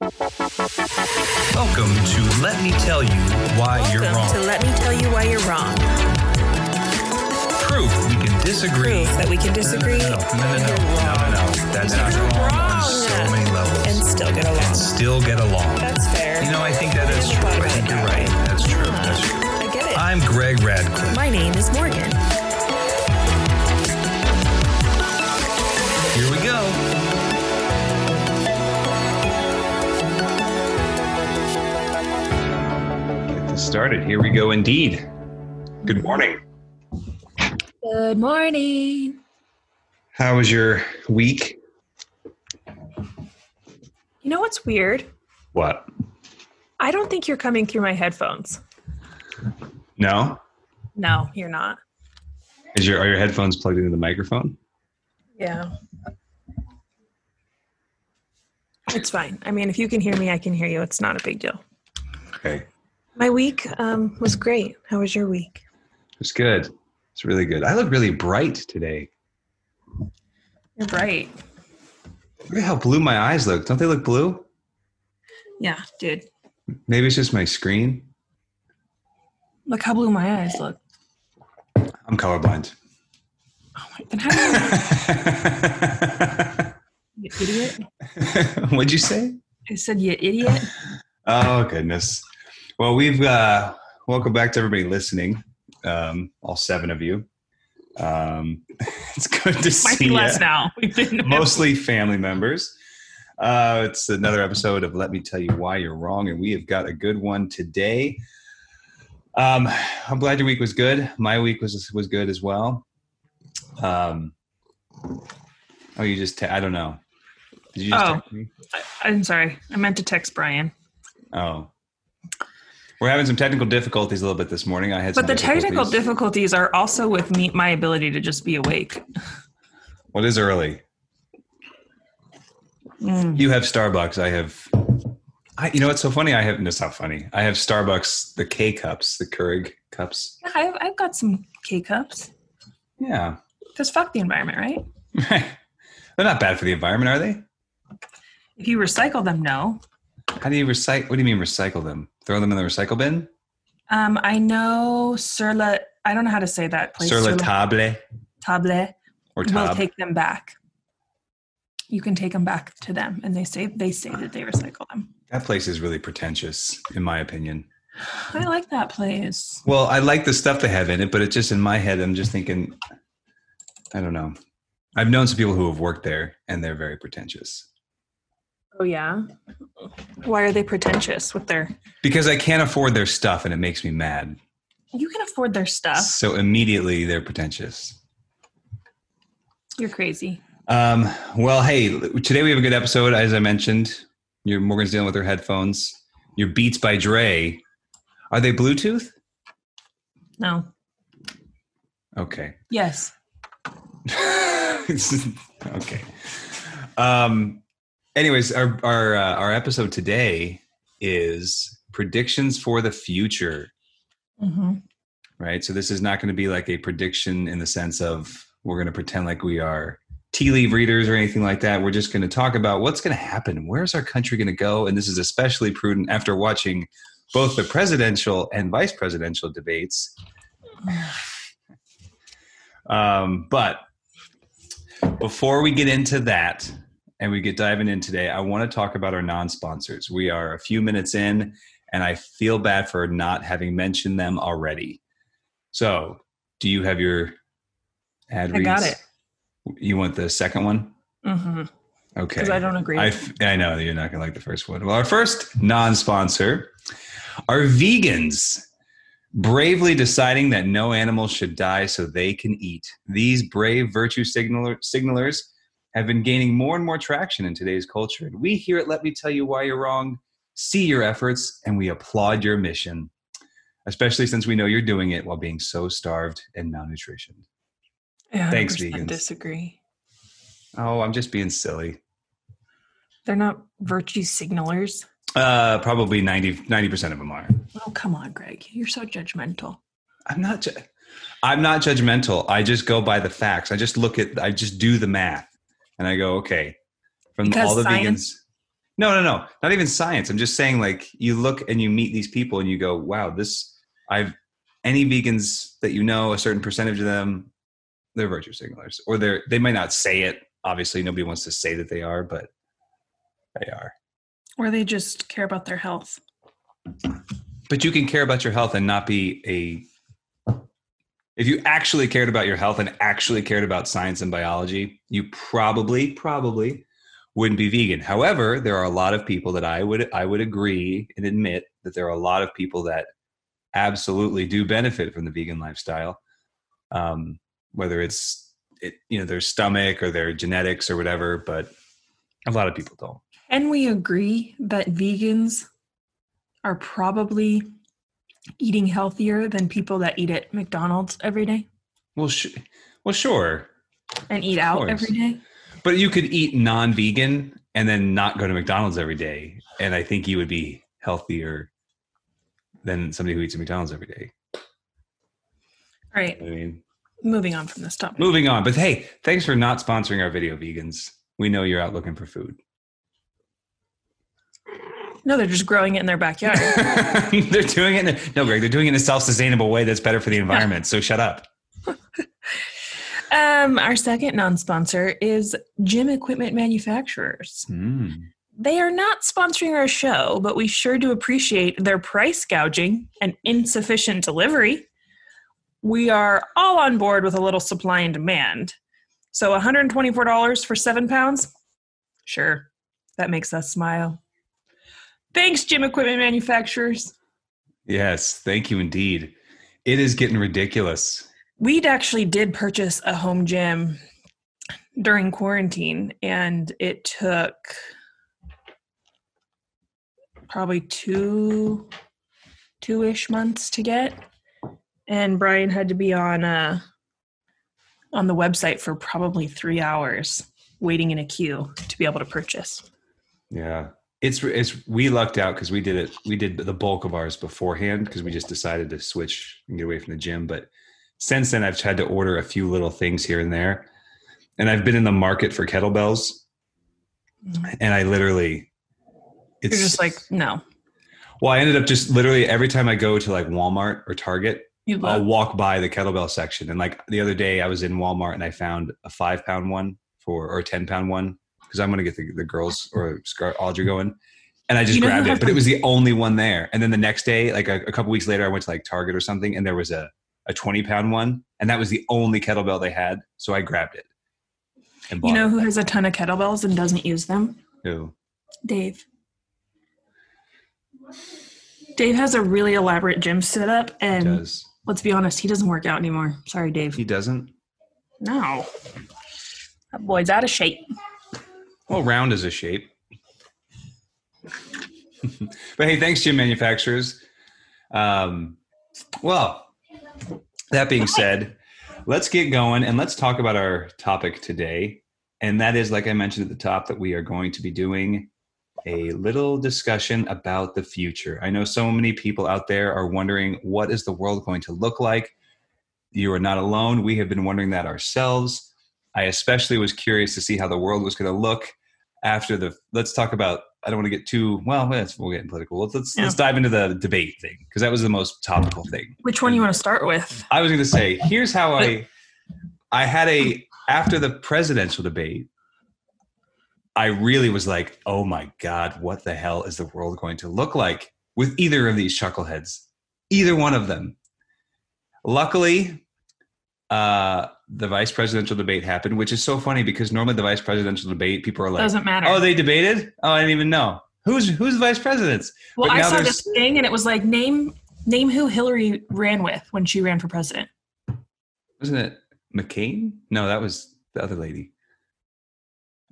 Welcome to Let Me Tell You Why You're Wrong. to let me tell you why you're wrong. Proof we can disagree. Proof that we can disagree No, no, no, no, no, no, no. That's not You're wrong on so many levels. and still get along. And still get along. That's fair. You know, I think that is true. I think you're right. That's true. That's true. I get it. I'm Greg Radcliffe. My name is Morgan. Started. Here we go indeed. Good morning. Good morning. How was your week? You know what's weird? What? I don't think you're coming through my headphones. No? No, you're not. Is your are your headphones plugged into the microphone? Yeah. It's fine. I mean, if you can hear me, I can hear you. It's not a big deal. Okay. My week um, was great. How was your week? It's good. It's really good. I look really bright today. You're bright. Look at how blue my eyes look. Don't they look blue? Yeah, dude. Maybe it's just my screen. Look how blue my eyes look. I'm colorblind. Oh my, then how do you, you idiot? What'd you say? I said you idiot. Oh goodness. Well, we've uh, welcome back to everybody listening. Um, all seven of you. Um, it's good to Might see be less you. now. We've been Mostly family members. Uh, it's another episode of Let Me Tell You Why You're Wrong, and we have got a good one today. Um, I'm glad your week was good. My week was was good as well. Um, oh, you just te- I don't know. Did you just Oh. text me? I, I'm sorry. I meant to text Brian. Oh. We're having some technical difficulties a little bit this morning. I had some But the technical difficulties. are also with me, my ability to just be awake. It is early. Mm. You have Starbucks. I have. I, you know what's so funny? I have. No, it's not funny. I have Starbucks, the K cups, the Keurig cups. Yeah, I've, I've got some K cups. Yeah. Because fuck the environment, right? They're not bad for the environment, are they? If you recycle them, no. How do you recycle? What do you mean recycle them? Throw them in the recycle bin? Um, I know Sur La, I don't know how to say that place. Sur la Sur La table Table or will take them back. You can take them back to them, and they say they say that they recycle them. that place is really pretentious, in my opinion. I like that place. Well, I like the stuff they have in it, but it's just in my head. I'm just thinking. I don't know. I've known some people who have worked there, and they're very pretentious. Oh yeah. Why are they pretentious with their? Because I can't afford their stuff and it makes me mad. You can afford their stuff. So immediately they're pretentious. You're crazy. Um, well, hey, today we have a good episode. As I mentioned, your Morgan's dealing with her headphones. Your Beats by Dre. Are they Bluetooth? No. Okay. Yes. okay. Um, anyways, our our uh, our episode today is predictions for the future. Mm-hmm. right? So this is not going to be like a prediction in the sense of we're going to pretend like we are tea leaf readers or anything like that. We're just going to talk about what's going to happen. Where's our country going to go? And this is especially prudent after watching both the presidential and vice presidential debates. Um, but before we get into that and we get diving in today, I want to talk about our non-sponsors. We are a few minutes in, and I feel bad for not having mentioned them already. So, do you have your ad I got it. You want the second one? Mm-hmm. Okay. Because I don't agree. I, f- I know you're not going to like the first one. Well, our first non sponsor are vegans bravely deciding that no animals should die so they can eat. These brave virtue signaler, signalers have been gaining more and more traction in today's culture. And we here at Let Me Tell You Why You're Wrong see your efforts and we applaud your mission, especially since we know you're doing it while being so starved and malnutritioned. Yeah, Thanks, 100% vegans. Disagree. Oh, I'm just being silly. They're not virtue signalers. Uh, probably 90 percent of them are. Oh, come on, Greg. You're so judgmental. I'm not. Ju- I'm not judgmental. I just go by the facts. I just look at. I just do the math, and I go, okay. From Because all the science- vegans, No, no, no. Not even science. I'm just saying, like, you look and you meet these people and you go, wow, this, I've, any vegans that you know, a certain percentage of them, they're virtue signalers. Or they're, they might not say it. Obviously, nobody wants to say that they are, but they are. Or they just care about their health. But you can care about your health and not be a, if you actually cared about your health and actually cared about science and biology, you probably, probably wouldn't be vegan. However, there are a lot of people that I would I would agree and admit that there are a lot of people that absolutely do benefit from the vegan lifestyle. Um, whether it's it, you know their stomach or their genetics or whatever, but a lot of people don't. And we agree that vegans are probably eating healthier than people that eat at McDonald's every day Well, sh- well, sure, and eat out every day. but you could eat non-vegan and then not go to McDonald's every day, and I think you would be healthier than somebody who eats at McDonald's every day. All right, I mean, moving on from this topic. moving on. But hey, thanks for not sponsoring our video, vegans. We know you're out looking for food. No, they're just growing it in their backyard. they're doing it. In a, no, Greg, they're doing it in a self-sustainable way that's better for the environment. So shut up. um, our second non-sponsor is gym equipment manufacturers. Mm. They are not sponsoring our show, but we sure do appreciate their price gouging and insufficient delivery. We are all on board with a little supply and demand. So $124 for seven pounds? Sure, that makes us smile. Thanks, gym equipment manufacturers. Yes, thank you indeed. It is getting ridiculous. We'd actually did purchase a home gym during quarantine, and it took probably two two-ish months to get. And Brian had to be on uh on the website for probably three hours waiting in a queue to be able to purchase. Yeah. It's it's we lucked out because we did it. We did the bulk of ours beforehand because we just decided to switch and get away from the gym. But since then, I've had to order a few little things here and there, and I've been in the market for kettlebells, mm-hmm. and I literally, it's You're just like, no. well, I ended up just literally every time I go to like Walmart or Target, I'll walk by the kettlebell section. And like the other day, I was in Walmart and I found a five pound one for or a ten pound one because I'm going to get the, the girls or Scar- Audrey going. And I just You know grabbed it, but it was the only one there. And then the next day, like a, a couple weeks later, I went to like Target or something, and there was a a 20 pound one, and that was the only kettlebell they had. So I grabbed it. And bought You know it. who has a ton of kettlebells and doesn't use them? Who? Dave. Dave has a really elaborate gym setup, and does let's be honest, he doesn't work out anymore. Sorry, Dave. he doesn't? No. That boy's out of shape. Well, round is a shape. but hey, thanks, gym manufacturers. Um, well, that being said, let's get going and let's talk about our topic today. And that is, like I mentioned at the top, that we are going to be doing a little discussion about the future. I know so many people out there are wondering what is the world going to look like? You are not alone. We have been wondering that ourselves. I especially was curious to see how the world was going to look after the. Let's talk about. I don't want to get too well. Let's, we'll get political. Let's let's, let's dive into the debate thing because that was the most topical thing. Which one do you want to start with? I was going to say, here's how I. I had a after the presidential debate. I really was like, oh my god, what the hell is the world going to look like with either of these chuckleheads? Either one of them. Luckily, uh, the vice presidential debate happened, which is so funny because normally the vice presidential debate, people are like, Doesn't matter. "Oh, they debated? Oh, I didn't even know who's who's the vice presidents." well, I saw there's- this thing, and it was like name name who Hillary ran with when she ran for president. Wasn't it McCain? No, that was the other lady.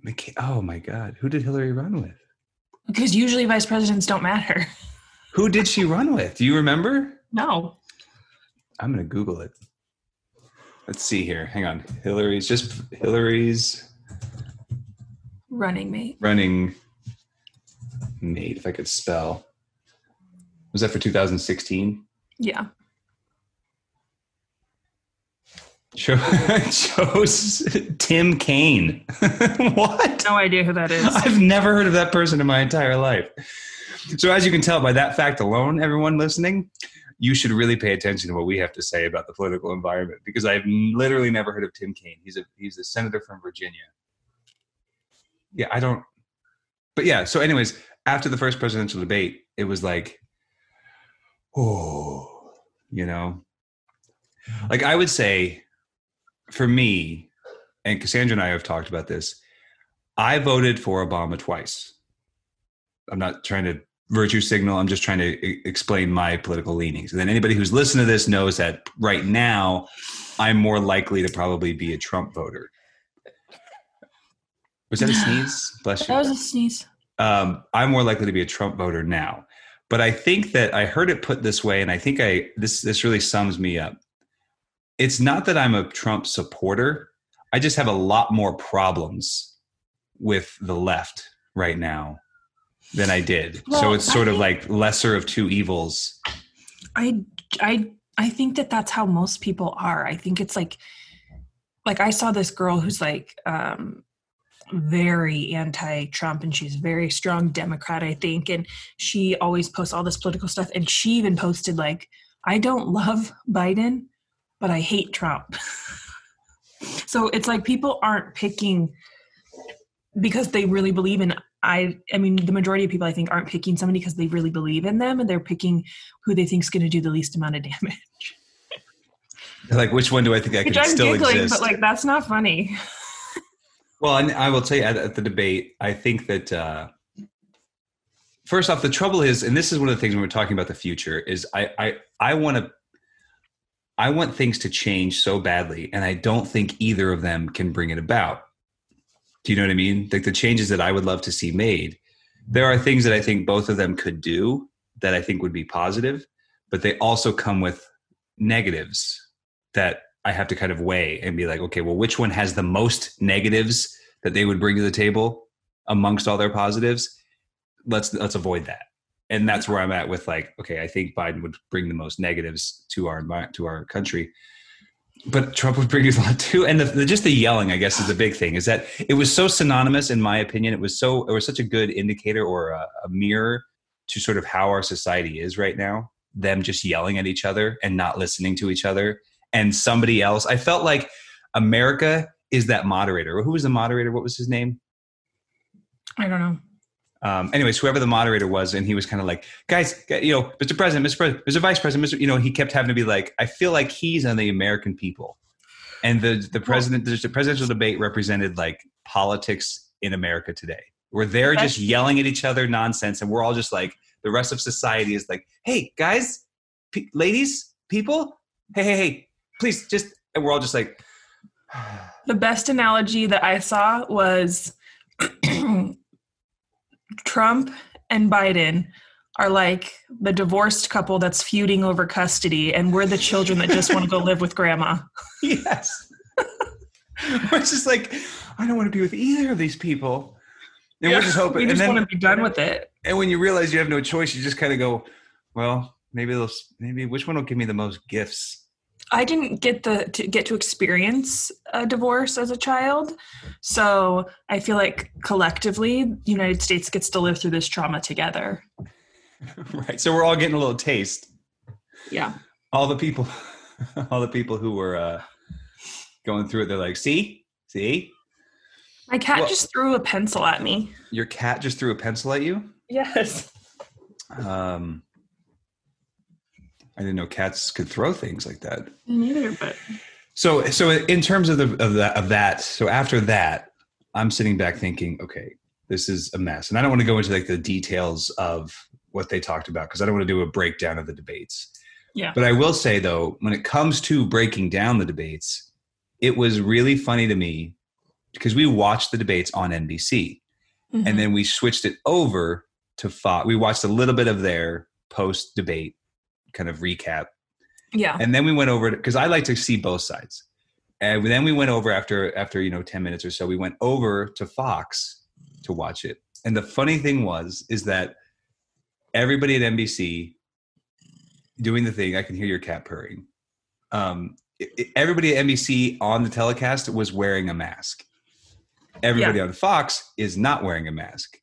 McCain. Oh my God, who did Hillary run with? Because usually vice presidents don't matter. Who did she run with? Do you remember? No. I'm gonna Google it. Let's see here. Hang on. Hillary's just Hillary's Running mate. running mate. If I could spell. Was that for 2016? Yeah. Cho- chose Tim Kaine. what? No idea who that is. I've never heard of that person in my entire life. So, as you can tell by that fact alone, everyone listening, you should really pay attention to what we have to say about the political environment because I've literally never heard of Tim Kaine. He's a he's a senator from Virginia. Yeah, I don't. But yeah, so anyways, after the first presidential debate, it was like, oh, you know, like I would say, for me, and Cassandra and I have talked about this. I voted for Obama twice. I'm not trying to virtue signal. I'm just trying to explain my political leanings. And then anybody who's listened to this knows that right now, I'm more likely to probably be a Trump voter. Was that a sneeze? Bless you. That was a sneeze. um, I'm more likely to be a Trump voter now. But I think that I heard it put this way, and I think I this this really sums me up. It's not that I'm a Trump supporter. I just have a lot more problems with the left right now than I did. so Well, it's I sort of think- like lesser of two evils. I I I think that that's how most people are. I think it's like like I saw this girl who's like um very anti-Trump and she's a very strong Democrat, I think, and she always posts all this political stuff and she even posted like I don't love Biden, but I hate Trump. so it's like people aren't picking because they really believe in I I mean the majority of people I think aren't picking somebody because they really believe in them and they're picking who they think is going to do the least amount of damage. Like, which one do I think I Which can I'm still giggling, exist? but like that's not funny. Well, and I will tell you at, at the debate, I think that uh, first off, the trouble is, and this is one of the things when we're talking about the future, is I I I want to I want things to change so badly, and I don't think either of them can bring it about. Do you know what I mean? Like the changes that I would love to see made, there are things that I think both of them could do that I think would be positive, but they also come with negatives that I have to kind of weigh and be like, okay, well, which one has the most negatives that they would bring to the table amongst all their positives? Let's let's avoid that. And that's where I'm at with like, okay, I think Biden would bring the most negatives to our to our country, but Trump would bring a lot too. And the, just the yelling, I guess, is the big thing. Is that it was so synonymous, in my opinion. It was so it was such a good indicator or a, a mirror to sort of how our society is right now. Them just yelling at each other and not listening to each other and somebody else. I felt like America is that moderator. Who was the moderator? What was his name? I don't know. Um, anyways, whoever the moderator was, and he was kind of like, guys, you know, Mr. President, Mr. President, Mr. Vice President, Mr. You know, he kept having to be like, I feel like he's on the American people, and the the president, the presidential debate represented like politics in America today, where they're just yelling at each other nonsense, and we're all just like, the rest of society is like, hey, guys, p- ladies, people, hey, hey, hey, please, just, and we're all just like. The best analogy that I saw was Trump and Biden are like the divorced couple that's feuding over custody, and we're the children that just want to go live with grandma. Yes. it's just like, I don't want to be with either of these people. And we're just hoping. We just then, want to be done with it. and when you realize you have no choice, you just kind of go, well, maybe those, maybe which one will give me the most gifts? I didn't get the to get to experience a divorce as a child, so I feel like collectively, the United States gets to live through this trauma together. right. So we're all getting a little taste. Yeah. All the people, all the people who were uh, going through it, they're like, see, see, My cat Well- just threw a pencil at me. your cat just threw a pencil at you. Yes. Um, I didn't know cats could throw things like that. Neither, but So, so in terms of the of that of that, so after that, I'm sitting back thinking, okay, this is a mess, and I don't want to go into like the details of what they talked about because I don't want to do a breakdown of the debates. Yeah. But I will say though, when it comes to breaking down the debates, it was really funny to me because we watched the debates on NBC Mm-hmm. and then we switched it over to Fox. We watched a little bit of their post debate kind of recap yeah. and then we went over because I like to see both sides. And then we went over after after you know ten minutes or so. We went over to Fox to watch it. And the funny thing was is that everybody at NBC doing the thing. I can hear your cat purring. Um, everybody at NBC on the telecast was wearing a mask. Everybody Yeah. on Fox is not wearing a mask.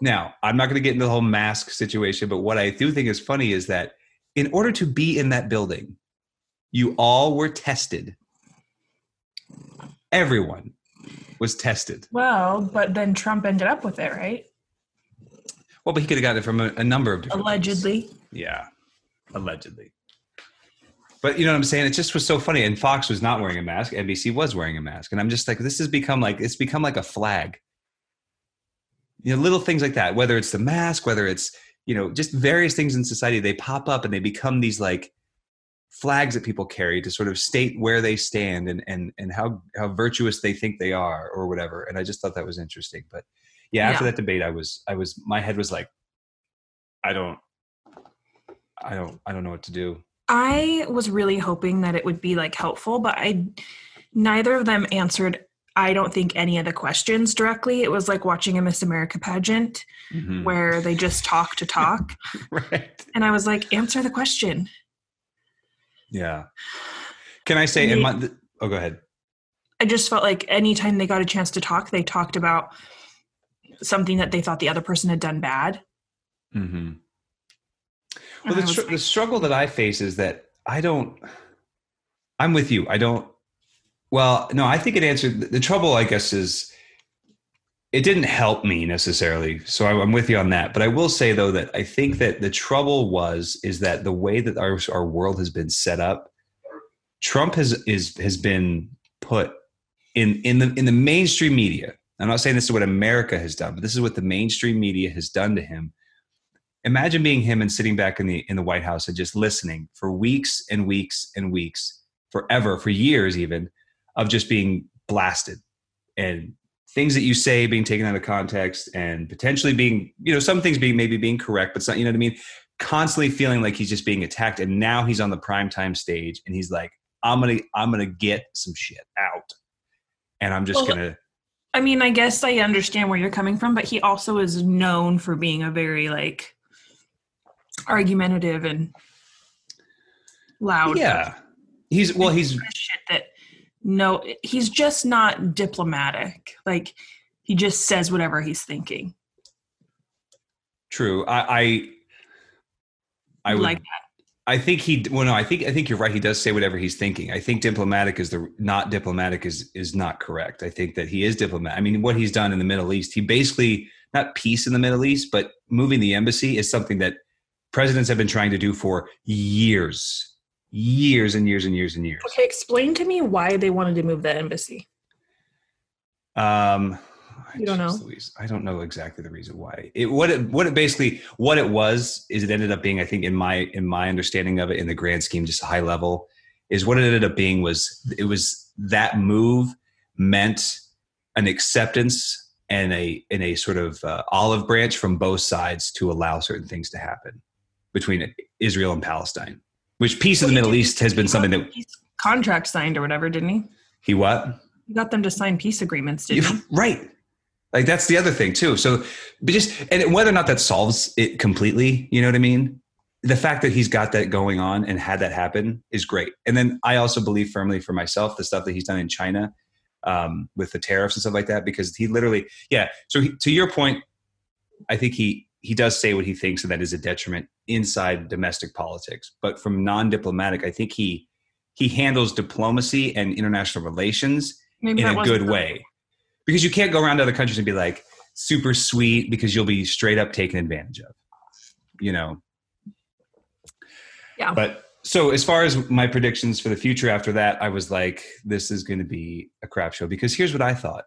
Now, I'm not going to get into the whole mask situation, but what I do think is funny is that in order to be in that building, you all were tested. Everyone was tested. Well, but then Trump ended up with it, right? Well, but he could have gotten it from a, a number of different. Allegedly. Yeah, allegedly. But you know what I'm saying? It just was so funny. And Fox was not wearing a mask. NBC was wearing a mask, and I'm just like, this has become like it's become like a flag. You know, little things like that. Whether it's the mask, whether it's you know, just various things in society, they pop up and they become these like flags that people carry to sort of state where they stand and and and how how virtuous they think they are or whatever. And I just thought that was interesting. But yeah, after Yeah. that debate, I was I was my head was like, I don't, I don't, I don't know what to do. I was really hoping that it would be like helpful, but I neither of them answered I don't think any of the questions directly. It was like watching a Miss America pageant Mhm. where they just talk to talk. right? and I was like, answer the question. Yeah. Can I say? In my, oh, go ahead. I just felt like anytime they got a chance to talk, they talked about something that they thought the other person had done bad. Mm-hmm. Well, the, str- like, the struggle that I face is that I don't. I'm with you. I don't. Well, no, I think it answered. The, trouble, I guess, is it didn't help me necessarily. So I'm with you on that. But I will say though that I think that the trouble was is that the way that our our world has been set up, Trump has is has been put in in the in the mainstream media. I'm not saying this is what America has done, but this is what the mainstream media has done to him imagine being him and sitting back in the in the White House and just listening for weeks and weeks and weeks, forever, for years even, of just being blasted and things that you say being taken out of context and potentially being, you know, some things being maybe being correct, but some, you know what I mean? Constantly feeling like he's just being attacked. And now he's on the primetime stage and he's like, I'm gonna, I'm gonna get some shit out. And I'm just Well, gonna I mean, I guess I understand where you're coming from, but he also is known for being a very like argumentative and loud. Yeah. He's well, he's shit that no, he's just not diplomatic. Like he just says whatever he's thinking. true. I I, I would like that. I think he well no I think I think you're right he does say whatever he's thinking. I think diplomatic is the not diplomatic is is not correct. I think that he is diplomatic. I mean what he's done in the Middle East, he basically not peace in the Middle East, but moving the embassy is something that presidents have been trying to do for years. Years and years and years and years. Okay, explain to me why they wanted to move that embassy. Um, You don't know? Louise, I don't know exactly the reason why. It what it what it basically what it was is it ended up being. I think in my in my understanding of it in the grand scheme, just a high level, is what it ended up being was it was that move meant an acceptance and a in a sort of uh, olive branch from both sides to allow certain things to happen between Israel and Palestine. Which peace in the Middle East has been something that contract signed or whatever, didn't he? he what He got them to sign peace agreements, didn't he? Right. Like that's the other thing too. So, but just and whether or not that solves it completely, you know what I mean? The fact that he's got that going on and had that happen is great. And then I also believe firmly for myself the stuff that he's done in China um, with the tariffs and stuff like that, because he literally, yeah. So he, to your point, I think he he does say what he thinks, and that is a detriment inside domestic politics. But from non-diplomatic, I think he he handles diplomacy and international relations Maybe in a good the- way because you can't go around to other countries and be like super sweet because you'll be straight up taken advantage of you know Yeah. but so as far as my predictions for the future after that i was like this is going to be a crap show because here's what i thought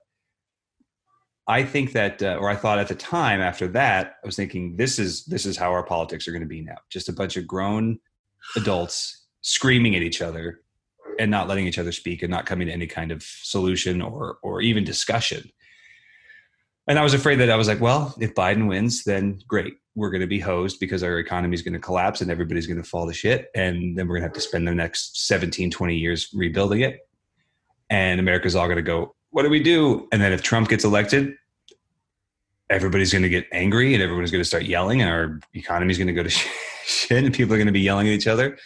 i think that uh, or i thought at the time after that i was thinking this is this is how our politics are going to be now just a bunch of grown adults screaming at each other and not letting each other speak and not coming to any kind of solution or or even discussion. And I was afraid that I was like, well, if Biden wins, then great. We're going to be hosed because our economy is going to collapse and everybody's going to fall to shit. And then we're going to have to spend the next 17, 20 years rebuilding it. And America's all going to go, what do we do? And then if Trump gets elected, everybody's going to get angry and everyone's going to start yelling and our economy is going to go to shit and people are going to be yelling at each other.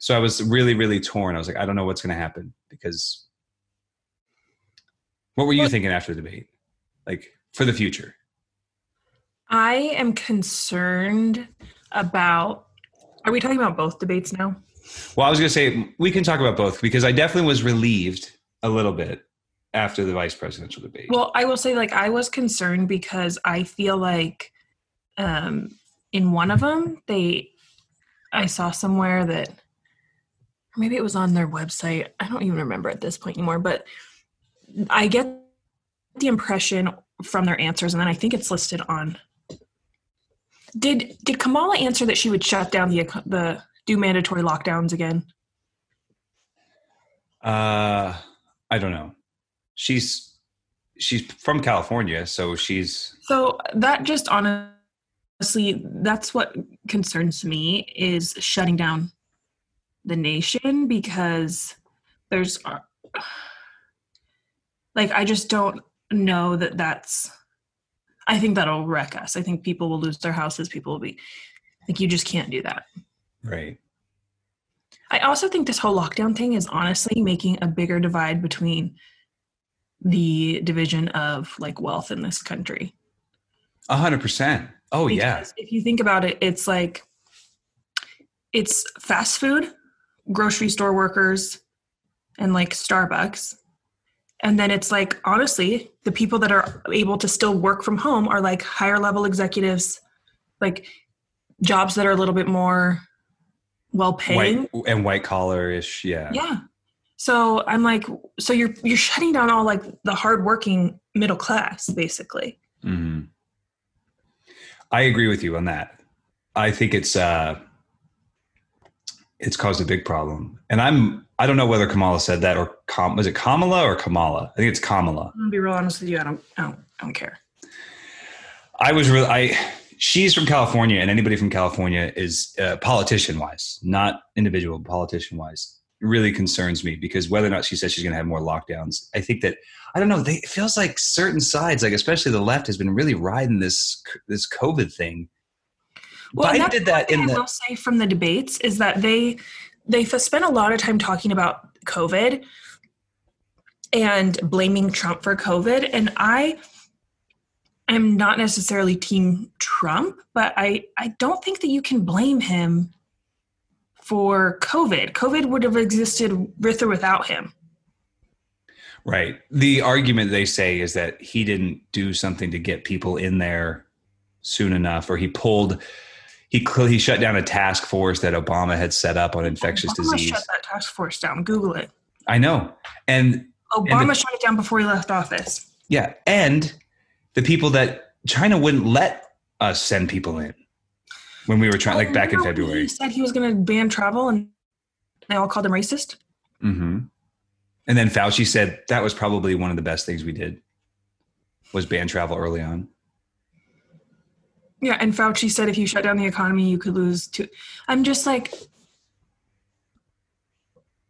So I was really, really torn. I was like, I don't know what's going to happen because. What were you thinking after the debate, like for the future? I am concerned about. Are we talking about both debates now? Well, I was going to say we can talk about both because I definitely was relieved a little bit after the vice presidential debate. Well, I will say, like, I was concerned because I feel like um, in one of them, they, I saw somewhere that, maybe it was on their website. I don't even remember at this point anymore, but I get the impression from their answers, and then I think it's listed on. Did did Kamala answer that she would shut down the the do mandatory lockdowns again? Uh, I don't know. She's she's from California, so she's So that just honestly, that's what concerns me is shutting down the nation because there's uh, like I just don't know that that's. I think that'll wreck us. I think people will lose their houses. People will be. like you just can't do that. right. I also think this whole lockdown thing is honestly making a bigger divide between the division of like wealth in this country. A hundred percent. Oh yeah. If you think about it, it's like it's fast food, grocery store workers, and like Starbucks. And then it's like honestly, the people that are able to still work from home are like higher level executives, like jobs that are a little bit more well paying. And white collar ish. Yeah. Yeah. So I'm like, so you're you're shutting down all like the hardworking middle class, basically. hmm I agree with you on that. I think it's uh, it's caused a big problem, and I'm I don't know whether Kamala said that or Kam, was it Kamala or Kamala? I think it's Kamala. I'm gonna be real honest with you. I don't, I don't, I don't care. I was really I. She's from California, and anybody from California is uh, politician wise, not individual politician wise. Really concerns me because whether or not she says she's going to have more lockdowns, I think that I don't know. They, it feels like certain sides, like especially the left, has been really riding this this COVID thing. Well, Biden did that in I the will say from the debates is that they they f- spent a lot of time talking about COVID and blaming Trump for COVID, and I am not necessarily team Trump, but I I don't think that you can blame him for COVID. COVID would have existed with or without him. Right. The argument they say is that he didn't do something to get people in there soon enough, or he pulled, he he shut down a task force that Obama had set up on infectious Obama disease. shut that task force down. Google it. I know, and Obama the- shut it down before he left office. yeah, and the people that China wouldn't let us send people in when we were trying, like back in February. He said he was going to ban travel, and they all called him racist. hmm And then Fauci said that was probably one of the best things we did was ban travel early on. Yeah, and Fauci said if you shut down the economy, you could lose two. I'm just like.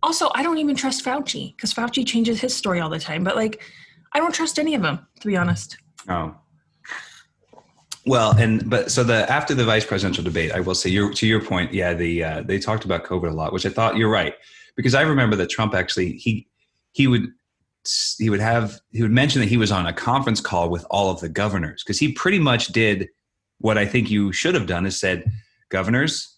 Also, I don't even trust Fauci because Fauci changes his story all the time. But like, I don't trust any of them, to be honest. Oh. Well, and but so the after the vice presidential debate, I will say your to your point, yeah, the uh, they talked about COVID a lot, which I thought you're right. Because I remember that Trump actually he he would he would have he would mention that he was on a conference call with all of the governors. Because he pretty much did what I think you should have done is said, governors,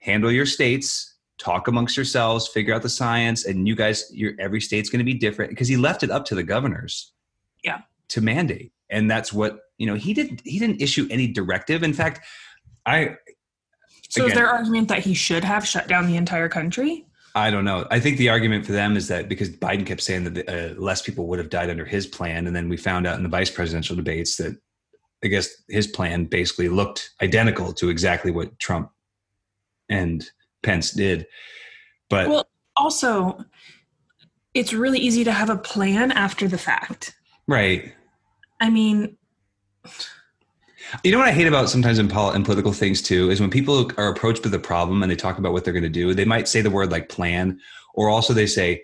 handle your states, talk amongst yourselves, figure out the science, and you guys, your every state's going to be different. Because he left it up to the governors, Yeah. to mandate, and that's what you know. He didn't He didn't issue any directive. In fact, I So is Again. their argument that he should have shut down the entire country? I don't know. I think the argument for them is that because Biden kept saying that uh, less people would have died under his plan, and then we found out in the vice presidential debates that I guess his plan basically looked identical to exactly what Trump and Pence did. But Well, also, it's really easy to have a plan after the fact. right, I mean, you know what I hate about sometimes in, pol- in political things too is when people are approached with a problem and they talk about what they're going to do. They might say the word like plan, or also they say,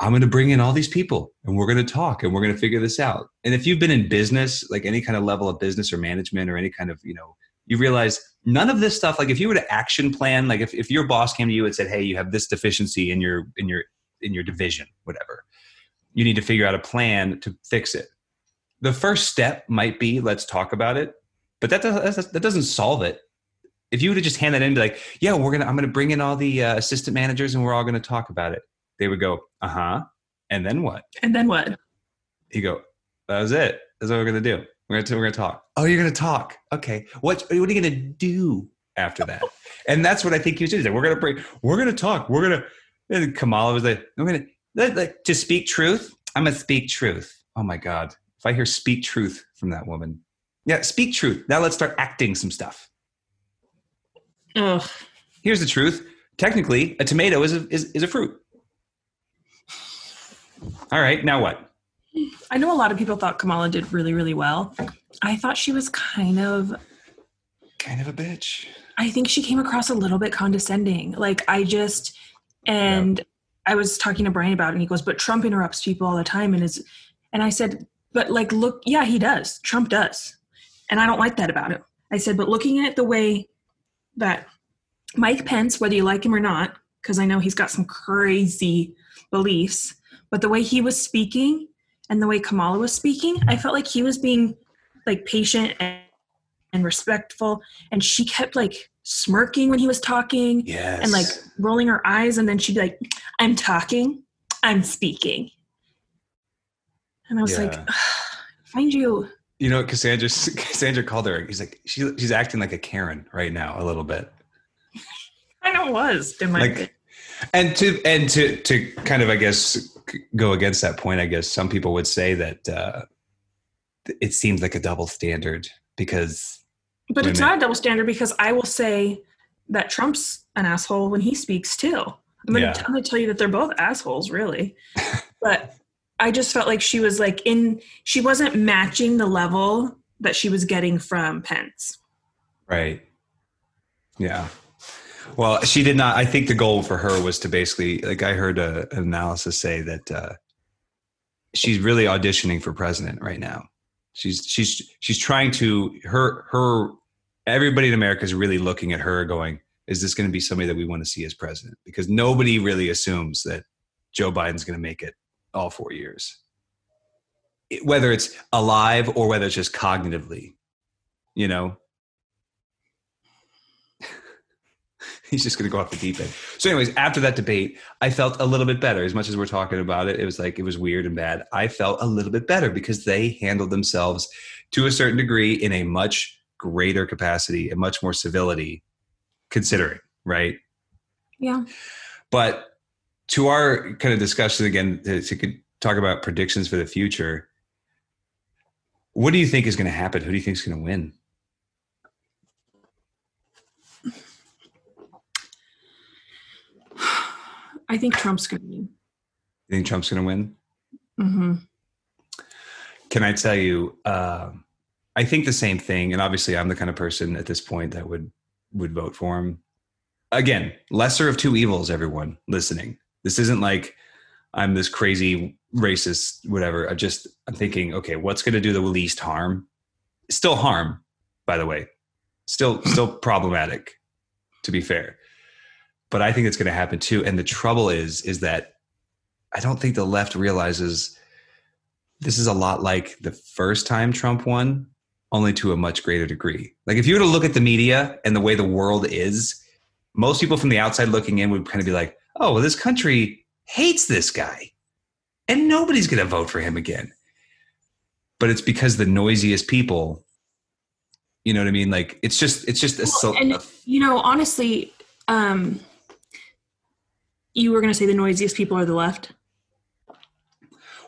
"I'm going to bring in all these people and we're going to talk and we're going to figure this out." And if you've been in business, like any kind of level of business or management or any kind of you know you realize none of this stuff like if you were to action plan like if, if your boss came to you and said hey you have this deficiency in your in your in your division whatever you need to figure out a plan to fix it the first step might be let's talk about it but that doesn't that doesn't solve it. If you would have just hand that in be like yeah we're gonna i'm gonna bring in all the uh, assistant managers and we're all gonna talk about it. They would go uh-huh and then what? And then what? you go that was it. That's what we're gonna do. We're gonna we're gonna talk. Oh you're gonna talk. Okay. What what are you gonna do after that? And that's what i think he was doing. We're gonna bring we're gonna talk. We're gonna and kamala was like i'm gonna like, to speak truth i'm gonna speak truth. Oh my god if i hear speak truth from that woman. Yeah speak truth. Now let's start acting some stuff. Ugh. here's the truth. Technically a tomato is a, is, is a fruit. All right now what? I know a lot of people thought Kamala did really, really well. I thought she was kind of kind of a bitch. I think she came across a little bit condescending. Like I just and I was talking to Brian about it and he goes, But Trump interrupts people all the time and is and I said, But like look, yeah, he does. Trump does. And I don't like that about him. I said, but looking at the way that Mike Pence, whether you like him or not, because I know he's got some crazy beliefs, but the way he was speaking and the way Kamala was speaking, I felt like he was being like patient and, and respectful. And she kept like smirking when he was talking yes and like rolling her eyes. And then she'd be like, I'm talking, I'm speaking. And I was like, find you. You know, Cassandra Cassandra called her. He's like, she, she's acting like a Karen right now, a little bit. I know it was. In my Like, and to and to to kind of, I guess, go against that point. I guess some people would say that uh, it seems like a double standard because But it's not a double standard because I will say that Trump's an asshole when he speaks too. I'm gonna, Yeah. I'm gonna tell you that they're both assholes, really. but I just felt like she was like in. She wasn't matching the level that she was getting from Pence. Right. Yeah. Well, she did not. I think the goal for her was to basically, like, I heard a, an analysis say that uh, she's really auditioning for president right now. She's she's she's trying to her her everybody in America is really looking at her, going, "Is this going to be somebody that we want to see as president?" Because nobody really assumes that Joe Biden's going to make it all four years, It- whether it's alive or whether it's just cognitively. You know, he's just going to go off the deep end. So, anyways, after that debate, I felt a little bit better. As much as we're talking about it, it was like it was weird and bad. I felt a little bit better because they handled themselves to a certain degree in a much greater capacity and much more civility, considering, right? Yeah. But to our kind of discussion again, to, to talk about predictions for the future, what do you think is going to happen? Who do you think is going to win? I think Trump's gonna win. You think Trump's going to win? hmm Can I tell you? um I think the same thing, and obviously, I'm the kind of person at this point that would would vote for him. Again, lesser of two evils. Everyone listening, this isn't like I'm this crazy racist, whatever. I just I'm thinking, okay, what's going to do the least harm? Still harm, by the way. Still, still problematic. To be fair, but I think it's going to happen too. And the trouble is, is that I don't think the left realizes this is a lot like the first time Trump won, only to a much greater degree. Like if you were to look at the media and the way the world is, most people from the outside looking in would kind of be like, "Oh, well, this country hates this guy, and nobody's going to vote for him again." But it's because the noisiest people, you know what I mean? Like it's just it's just a, so, and you know, honestly, um, you were gonna say the noisiest people are the left.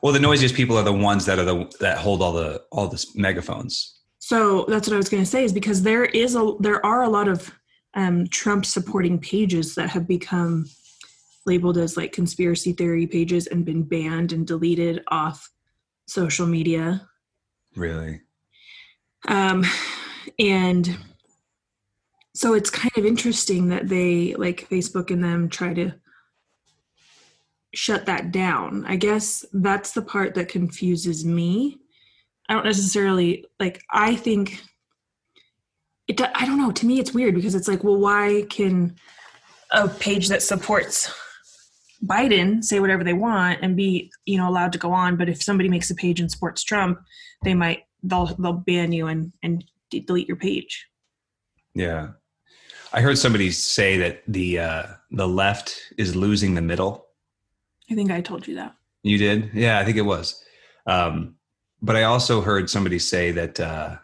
well, the noisiest people are the ones that are the that hold all the all the megaphones. So that's what I was going to say is because there is a there are a lot of um, Trump supporting pages that have become labeled as like conspiracy theory pages and been banned and deleted off social media. Really? Um, and so it's kind of interesting that they like Facebook and them try to shut that down. I guess that's the part that confuses me. I don't necessarily like I think it I don't know. To me, it's weird because it's like, well, why can a page that supports Biden say whatever they want and be, you know, allowed to go on? But if somebody makes a page and supports Trump, they might they'll they'll ban you and and de- delete your page. Yeah. I heard somebody say that the uh, the left is losing the middle. I think I told you that. You did? Yeah, I think it was. Um, but I also heard somebody say that uh,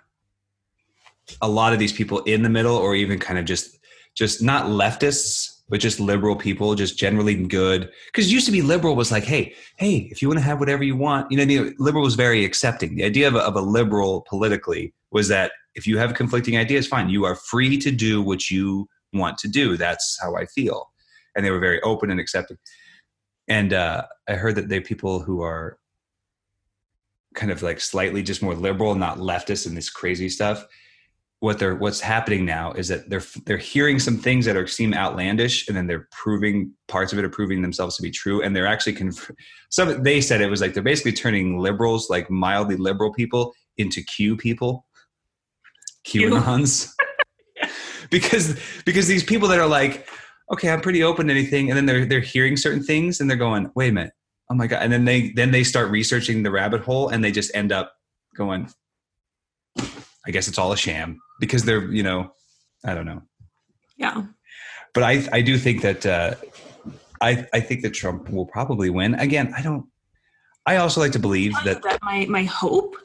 a lot of these people in the middle, or even kind of just just not leftists, but just liberal people, just generally good. Because used to be liberal was like, hey, hey, if you want to have whatever you want, you know, the liberal was very accepting. The idea of a, of a liberal politically was that if you have conflicting ideas, fine, you are free to do what you want to do. That's how I feel, and they were very open and accepting. And uh, I heard that they people who are kind of like slightly just more liberal, not leftist and this crazy stuff. What they're what's happening now is that they're they're hearing some things that are seem outlandish, and then they're proving parts of it are proving themselves to be true, and they're actually conf- some. They said it was like they're basically turning liberals, like mildly liberal people, into Q people, QAnons, because because these people that are like, okay, I'm pretty open to anything, and then they're they're hearing certain things, and they're going, wait a minute, oh my god, and then they then they start researching the rabbit hole, and they just end up going, I guess it's all a sham because they're you know, I don't know, Yeah. but I I do think that uh, I I think that Trump will probably win again. I don't. I also like to believe that that my my hope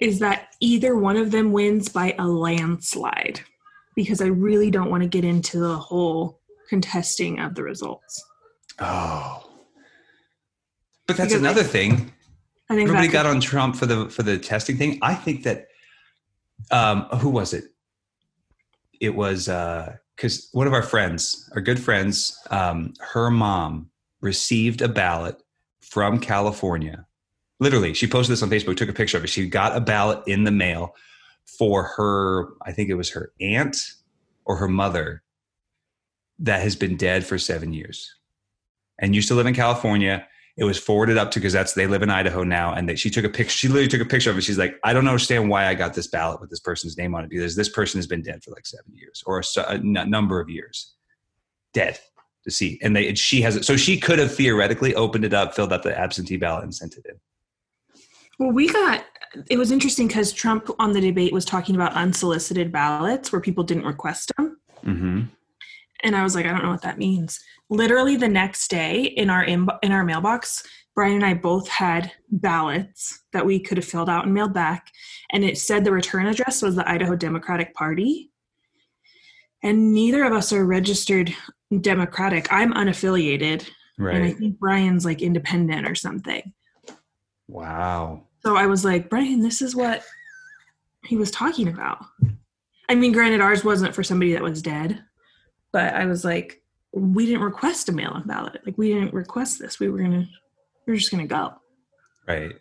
is that either one of them wins by a landslide because I really don't want to get into the whole contesting of the results. oh, but that's Because I- another thing. I think Everybody got on Trump for the for the testing thing. I think that um who was it? It was uh because one of our friends, our good friends, um, her mom received a ballot from California. Literally, she posted this on Facebook, took a picture of it. She got a ballot in the mail for her, I think it was her aunt or her mother that has been dead for seven years and used to live in California it was forwarded up to that's they live in Idaho now, and that she took a picture. She literally took a picture of it. She's like, I don't understand why I got this ballot with this person's name on it because this person has been dead for like seven years or a, s- a n- number of years, dead to see. And they and she has it, so she could have theoretically opened it up, filled out the absentee ballot, and sent it in. Well, we got it was interesting because Trump on the debate was talking about unsolicited ballots where people didn't request them. Mm-hmm. and I was like, I don't know what that means. Literally the next day in our in, in our mailbox, Brian and I both had ballots that we could have filled out and mailed back, and it said the return address was the Idaho Democratic Party, and neither of us are registered Democratic. I'm unaffiliated, right and I think Brian's like independent or something. Wow. So I was like, Brian, this is what he was talking about. I mean, granted, ours wasn't for somebody that was dead, but I was like, we didn't request a mail-in ballot. Like, we didn't request this. We were gonna, we were just gonna go. Right.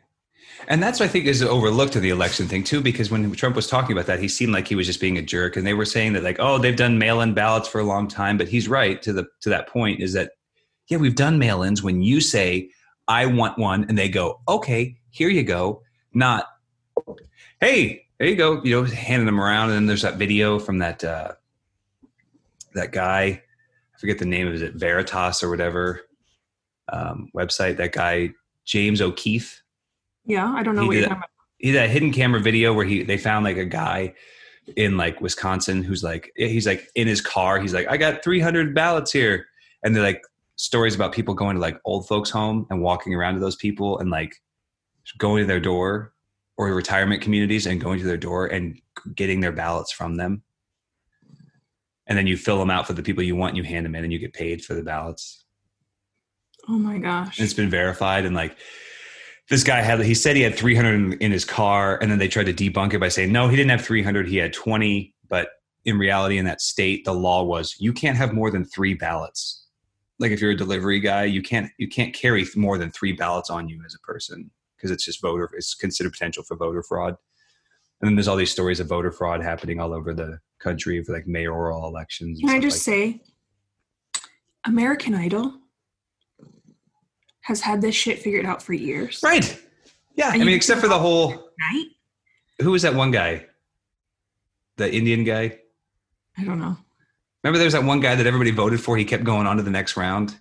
And that's what I think is overlooked in the election thing too, because when Trump was talking about that, he seemed like he was just being a jerk. And they were saying that like, oh, they've done mail-in ballots for a long time. But he's right to the to that point is that yeah, we've done mail-ins when you say, I want one, and they go, Okay, here you go. Not, hey, there you go, you know, handing them around. And then there's that video from that uh that guy, forget the name of it, Veritas or whatever um, website, that guy, James O'Keefe. Yeah, I don't know He what you're talking about. he that hidden camera video where he they found like a guy in like Wisconsin who's like he's like in his car. He's like I got 300 ballots here. And they're like stories about people going to like old folks home and walking around to those people and like going to their door or retirement communities and going to their door and getting their ballots from them and then you fill them out for the people you want and you hand them in and you get paid for the ballots. Oh my gosh. and it's been verified and like this guy had he said he had 300 in, in his car and then they tried to debunk it by saying no he didn't have 300 he had 20 but in reality in that state the law was you can't have more than three ballots. Like if you're a delivery guy you can't you can't carry more than three ballots on you as a person because it's just voter it's considered potential for voter fraud and then there's all these stories of voter fraud happening all over the country for like mayoral elections Can I just like say, American Idol has had this shit figured out for years. right yeah i mean except for the whole Right? who was that one guy the Indian guy? I don't know. Remember, there was that one guy that everybody voted for. He kept going on to the next round.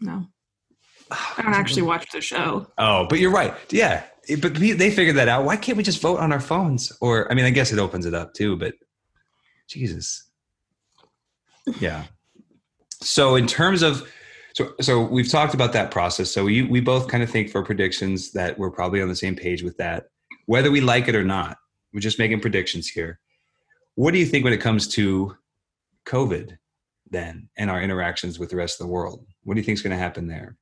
No. I don't actually watch the show. Oh, but you're right. Yeah, but they figured that out. Why can't we just vote on our phones? Or, I mean, I guess it opens it up too. But Jesus. Yeah. So in terms of so so we've talked about that process. So we we both kind of think for predictions that we're probably on the same page with that, whether we like it or not. We're just making predictions here. What do you think when it comes to COVID then and our interactions with the rest of the world? What do you think is going to happen there?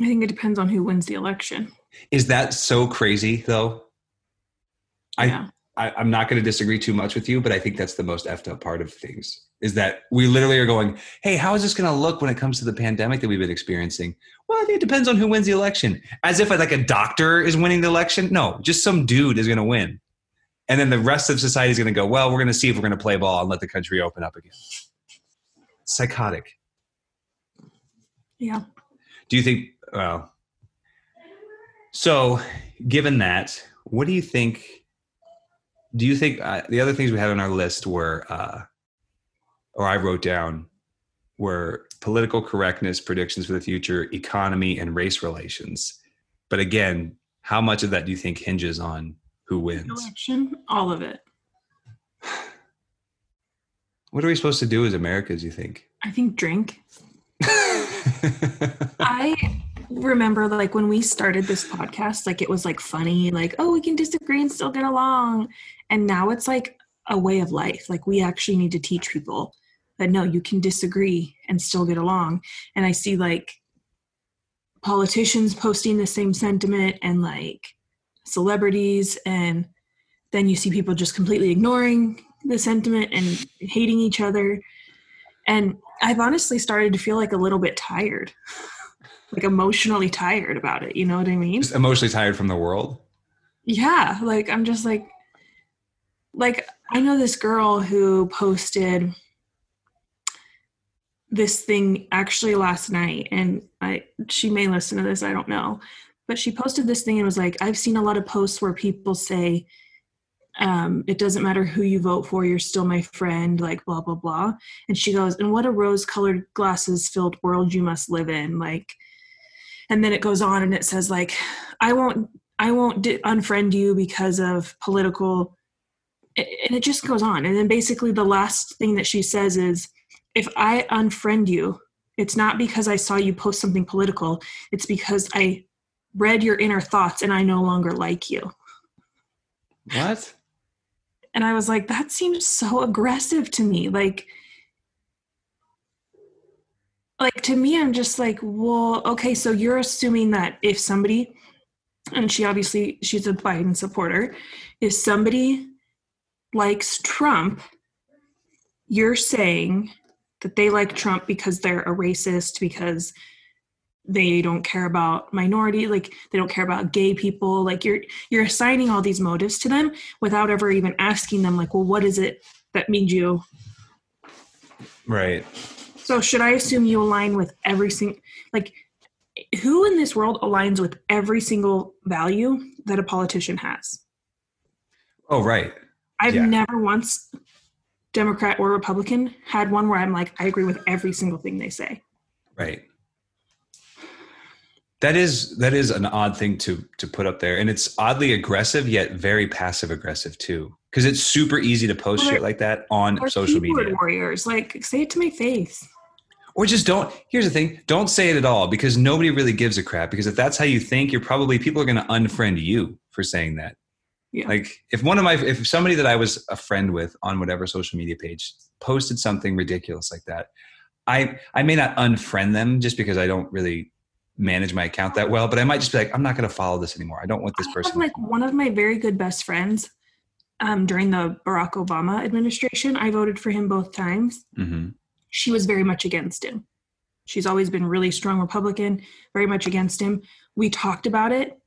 I think it depends on who wins the election. Is that so crazy though? Yeah. I, I am not going to disagree too much with you, but I think that's the most effed up part of things is that we literally are going, hey, how is this going to look when it comes to the pandemic that we've been experiencing? Well, I think it depends on who wins the election. As if like a doctor is winning the election. No, just some dude is going to win. And then the rest of society is going to go, well, we're going to see if we're going to play ball and let the country open up again. Psychotic. Yeah. Do you think, well, so given that, what do you think? Do you think uh, the other things we had on our list were, uh, or I wrote down, were political correctness, predictions for the future, economy, and race relations. But again, how much of that do you think hinges on who wins? Election, all of it. What are we supposed to do as Americans, you think? I think drink. I remember like when we started this podcast, like it was like funny, like, oh, we can disagree and still get along. And now it's like a way of life. Like we actually need to teach people that no, you can disagree and still get along. And I see like politicians posting the same sentiment and like celebrities and then you see people just completely ignoring the sentiment and hating each other. And I've honestly started to feel like a little bit tired, like emotionally tired about it. You know what I mean? Just emotionally tired from the world. Yeah. Like, I'm just like, like, I know this girl who posted this thing actually last night and I she may listen to this, I don't know. But she posted this thing and was like, I've seen a lot of posts where people say, um, it doesn't matter who you vote for, you're still my friend, like blah blah blah. And she goes, and what a rose-colored glasses filled world you must live in, like. And then it goes on and it says like, I won't, I won't di- unfriend you because of political, and it just goes on. And then basically the last thing that she says is, if I unfriend you, it's not because I saw you post something political. It's because I read your inner thoughts and I no longer like you. What? And I was like, that seems so aggressive to me. Like, like to me, I'm just like, well, okay, so you're assuming that if somebody, and she obviously she's a Biden supporter, if somebody likes Trump, you're saying that they like Trump because they're a racist, because they don't care about minority like they don't care about gay people like you're you're assigning all these motives to them without ever even asking them like well what is it that made you right so should i assume you align with every single like who in this world aligns with every single value that a politician has? Oh right. I've yeah. never once democrat or republican had one where i'm like i agree with every single thing they say. Right. That is that is an odd thing to to put up there, and it's oddly aggressive yet very passive aggressive too, because it's super easy to post shit like that on social media. Warriors, like say it to my face. Or just don't. Here's the thing: don't say it at all, because nobody really gives a crap. Because if that's how you think, you're probably people are going to unfriend you for saying that. Yeah. Like if one of my if somebody that I was a friend with on whatever social media page posted something ridiculous like that, I I may not unfriend them just because I don't really manage my account that well, but I might just be like, I'm not going to follow this anymore. I don't want this person. like one of my very good best friends um, during the Barack Obama administration. I voted for him both times. Mm-hmm. She was very much against him. She's always been really strong Republican, very much against him. We talked about it.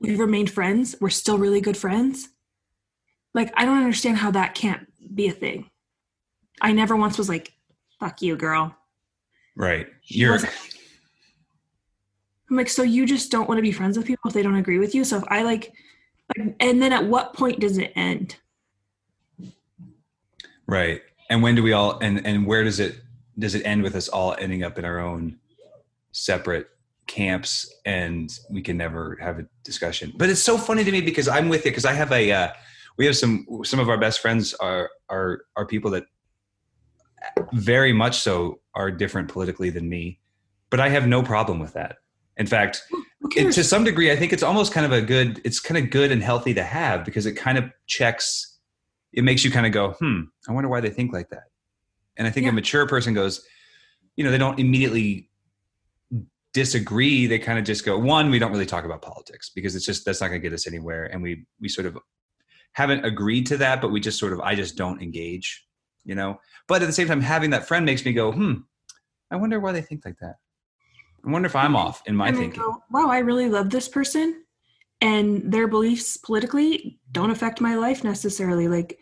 We've remained friends. We're still really good friends. Like, I don't understand how that can't be a thing. I never once was like, fuck you, girl. Right. You're I'm like, so you just don't want to be friends with people if they don't agree with you. So if I like, and then at what point does it end? Right. And when do we all and and where does it does it end with us all ending up in our own separate camps and we can never have a discussion. But it's so funny to me because I'm with you because I have a uh, we have some some of our best friends are are are people that very much so are different politically than me, but I have no problem with that. In fact, it, to some degree, I think it's almost kind of a good. It's kind of good and healthy to have because it kind of checks. It makes you kind of go, hmm. I wonder why they think like that. And I think yeah. a mature person goes, you know, they don't immediately disagree. They kind of just go, one, we don't really talk about politics because it's just that's not going to get us anywhere, and we we sort of haven't agreed to that, but we just sort of I just don't engage, you know. But at the same time, having that friend makes me go, hmm. I wonder why they think like that. I wonder if I'm off in my thinking. Go, wow, I really love this person, and their beliefs politically don't affect my life necessarily. Like,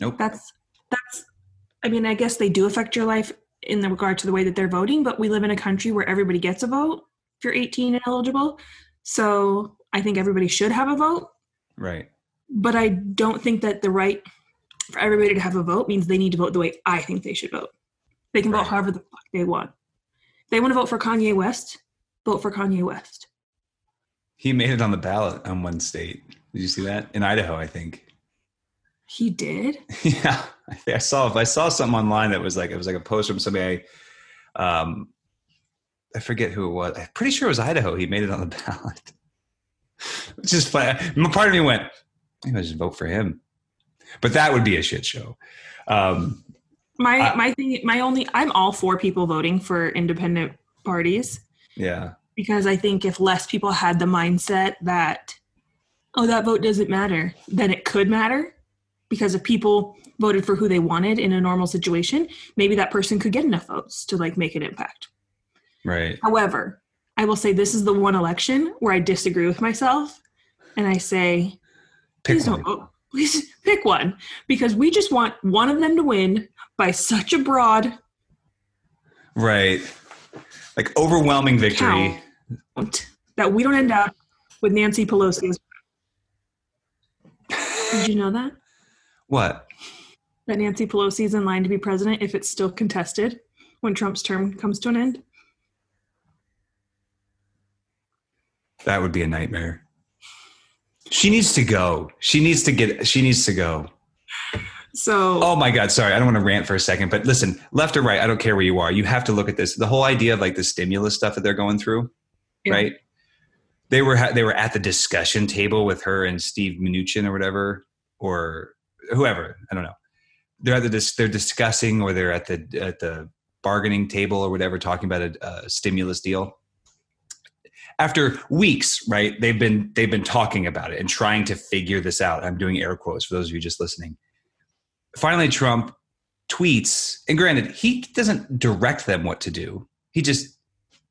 nope. That's that's. I mean, I guess they do affect your life in the regard to the way that they're voting, but we live in a country where everybody gets a vote if you're 18 and eligible. So I think everybody should have a vote. Right. But I don't think that the right for everybody to have a vote means they need to vote the way I think they should vote. They can right. vote however the fuck they want they want to vote for Kanye West, vote for Kanye West. He made it on the ballot on one state. Did you see that in Idaho? I think he did. Yeah, I saw. If I saw something online that was like it was like a post from somebody. Um, I forget who it was. I'm pretty sure it was Idaho. He made it on the ballot. Which is funny. Part of me went, maybe I just vote for him. But that would be a shit show. Um, my uh, my thing my only I'm all for people voting for independent parties. Yeah. Because I think if less people had the mindset that oh that vote doesn't matter, then it could matter. Because if people voted for who they wanted in a normal situation, maybe that person could get enough votes to like make an impact. Right. However, I will say this is the one election where I disagree with myself and I say Pick please one. don't vote. Please pick one because we just want one of them to win by such a broad right like overwhelming victory that we don't end up with Nancy Pelosi. Did you know that? What? That Nancy Pelosi is in line to be president if it's still contested when Trump's term comes to an end. That would be a nightmare. She needs to go. She needs to get she needs to go. So Oh my god, sorry. I don't want to rant for a second, but listen, left or right, I don't care where you are. You have to look at this. The whole idea of like the stimulus stuff that they're going through, yeah. right? They were they were at the discussion table with her and Steve Mnuchin or whatever or whoever, I don't know. They're either the they're discussing or they're at the at the bargaining table or whatever talking about a, a stimulus deal after weeks right they've been they've been talking about it and trying to figure this out i'm doing air quotes for those of you just listening finally Trump tweets, and granted, he doesn't direct them what to do. He just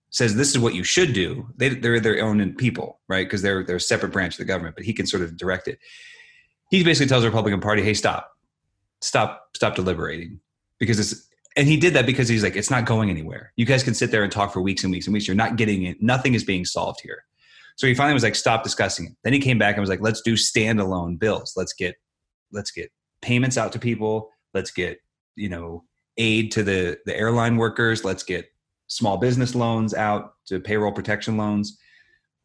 says this is what you should do. They, they're their own people, right? Because they're they're a separate branch of the government, but he can sort of direct it. He basically tells the Republican Party, "Hey, stop, stop, stop deliberating," because it's. And he did that because he's like, it's not going anywhere. You guys can sit there and talk for weeks and weeks and weeks. You're not getting it. Nothing is being solved here. So he finally was like, stop discussing it. Then he came back and was like, let's do standalone bills. Let's get, let's get payments out to people. Let's get, you know, aid to the, the airline workers. Let's get small business loans out to payroll protection loans.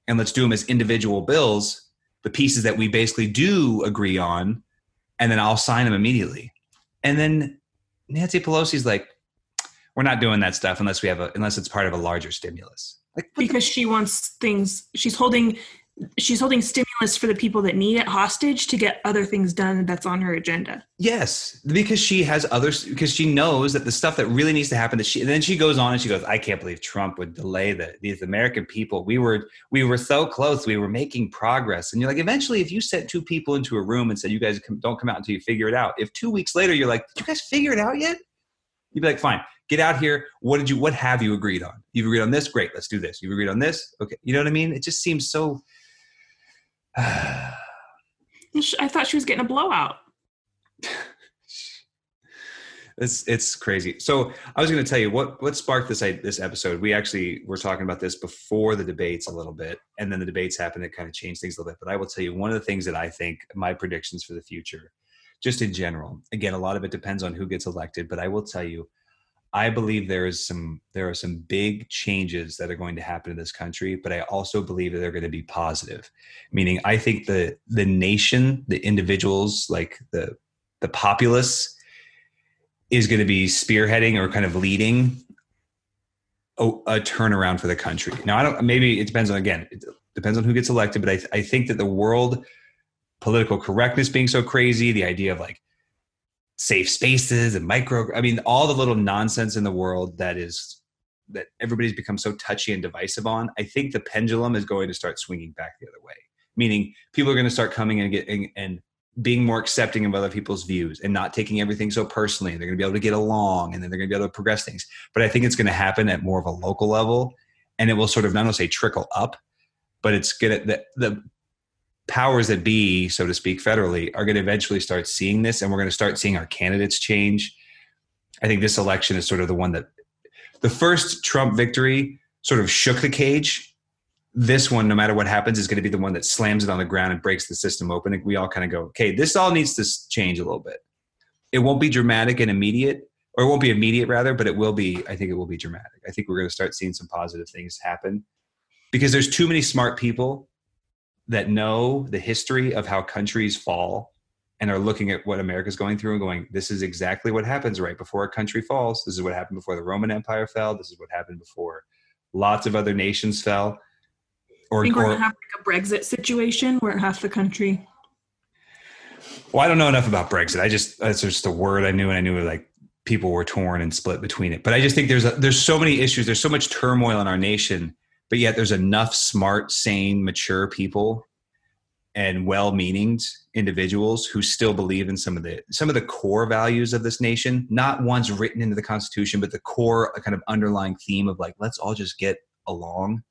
And let's do them as individual bills, the pieces that we basically do agree on. And then I'll sign them immediately. And then Nancy Pelosi's like, we're not doing that stuff unless we have a unless it's part of a larger stimulus. Like because the- she wants things she's holding she's holding stimulus for the people that need it hostage to get other things done that's on her agenda. Yes, because she has others because she knows that the stuff that really needs to happen that she then she goes on and she goes, I can't believe Trump would delay the these American people. We were we were so close. We were making progress. And you're like, eventually, if you sent two people into a room and said, you guys don't come out until you figure it out. If two weeks later you're like, did you guys figure it out yet? You'd be like, fine, get out here. What did you what have you agreed on? You've agreed on this, great, let's do this. You've agreed on this, okay. You know what I mean? It just seems so I thought she was getting a blowout. it's it's crazy. So I was going to tell you what what sparked this this episode. We actually were talking about this before the debates a little bit, and then the debates happened. It kind of changed things a little bit. But I will tell you one of the things that I think my predictions for the future. just in general. Again, a lot of it depends on who gets elected, but I will tell you, I believe there is some there are some big changes that are going to happen in this country, but I also believe that they're going to be positive. Meaning, I think the the nation, the individuals, like the the populace, is going to be spearheading or kind of leading a, a turnaround for the country. Now, I don't. Maybe it depends on again. It depends on who gets elected, but I I think that the world political correctness being so crazy, the idea of like safe spaces and micro i mean all the little nonsense in the world that is that everybody's become so touchy and divisive on i think the pendulum is going to start swinging back the other way. Meaning people are going to start coming and getting and being more accepting of other people's views and not taking everything so personally they're going to be able to get along and then they're going to be able to progress things. But i think it's going to happen at more of a local level and it will sort of not only say trickle up but it's going to the, the powers that be, so to speak, federally, are going to eventually start seeing this, and we're going to start seeing our candidates change. I think this election is sort of the one that the first Trump victory sort of shook the cage. This one, no matter what happens, is going to be the one that slams it on the ground and breaks the system open. And we all kind of go, okay, this all needs to change a little bit. It won't be dramatic and immediate, or it won't be immediate rather, but it will be, I think it will be dramatic. I think we're going to start seeing some positive things happen because there's too many smart people that know the history of how countries fall and are looking at what America's going through and going, this is exactly what happens right before a country falls. This is what happened before the Roman Empire fell. This is what happened before lots of other nations fell. Or, I think we're going to have like a Brexit situation where half the country. Well, I don't know enough about Brexit. I just that's just a word I knew, and I knew like people were torn and split between it. But I just think there's a, there's so many issues. There's so much turmoil in our nation but yet there's enough smart, sane, mature people and well-meaning individuals who still believe in some of the some of the core values of this nation not ones written into the constitution but the core kind of underlying theme of like let's all just get along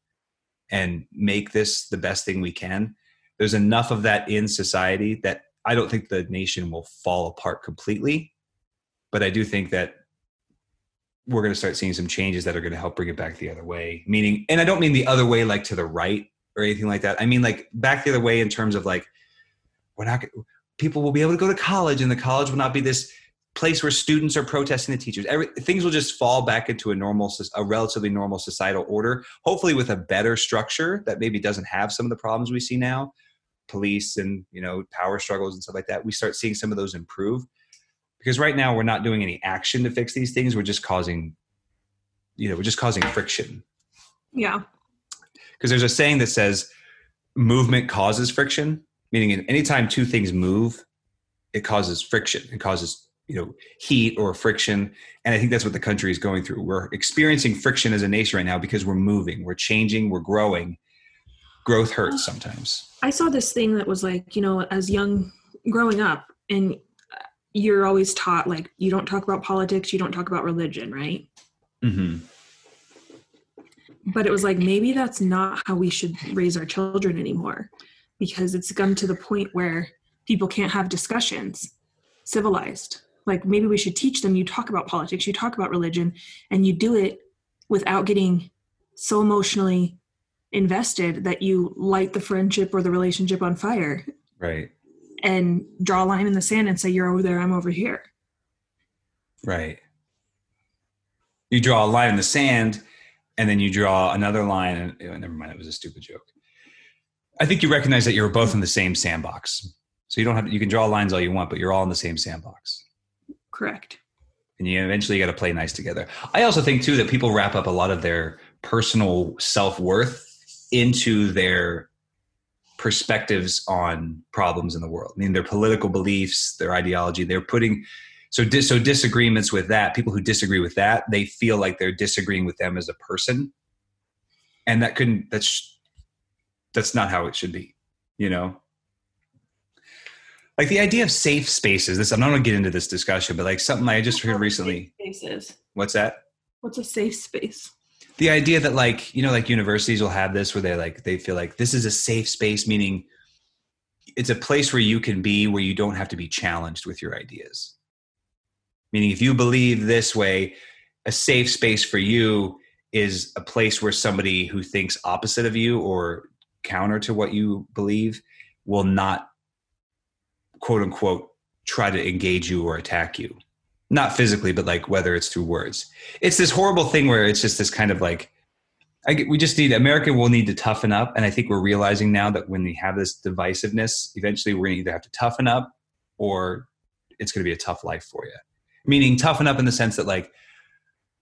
and make this the best thing we can. There's enough of that in society that i don't think the nation will fall apart completely but i do think that we're going to start seeing some changes that are going to help bring it back the other way. Meaning, and I don't mean the other way like to the right or anything like that. I mean like back the other way in terms of like we're not people will be able to go to college and the college will not be this place where students are protesting the teachers. Every, things will just fall back into a normal, a relatively normal societal order. Hopefully, with a better structure that maybe doesn't have some of the problems we see now, police and you know power struggles and stuff like that. We start seeing some of those improve because right now we're not doing any action to fix these things. We're just causing you know we're just causing friction. Yeah. Because there's a saying that says movement causes friction meaning anytime two things move it causes friction. It causes you know heat or friction. And i think that's what the country is going through. We're experiencing friction as a nation right now because we're moving we're changing we're growing. Growth hurts sometimes. I saw this thing that was like you know as young growing up and you're always taught like you don't talk about politics, you don't talk about religion, right? Mm-hmm. But it was like maybe that's not how we should raise our children anymore, because it's come to the point where people can't have discussions civilized. Like maybe we should teach them. You talk about politics, you talk about religion, and you do it without getting so emotionally invested that you light the friendship or the relationship on fire. Right and draw a line in the sand and say you're over there i'm over here. Right. You draw a line in the sand and then you draw another line and oh, never mind it was a stupid joke. I think you recognize that you're both in the same sandbox. So you don't have you can draw lines all you want but you're all in the same sandbox. Correct. And you eventually got to play nice together. I also think too that people wrap up a lot of their personal self-worth into their perspectives on problems in the world. I mean, their political beliefs, their ideology, they're putting so dis, so disagreements with that. People who disagree with that, they feel like they're disagreeing with them as a person, and that couldn't. That's that's not how it should be. You know, like the idea of safe spaces. This I'm not going to get into this discussion, but like something I just heard recently. Spaces. What's that? What's a safe space? The idea that like you know like universities will have this where they like they feel like this is a safe space meaning it's a place where you can be where you don't have to be challenged with your ideas meaning if you believe this way a safe space for you is a place where somebody who thinks opposite of you or counter to what you believe will not quote unquote try to engage you or attack you. Not physically, but like whether it's through words. It's this horrible thing where it's just this kind of like, we just need, America will need to toughen up. And I think we're realizing now that when we have this divisiveness, eventually we're going to either have to toughen up or it's going to be a tough life for you. Meaning toughen up in the sense that like,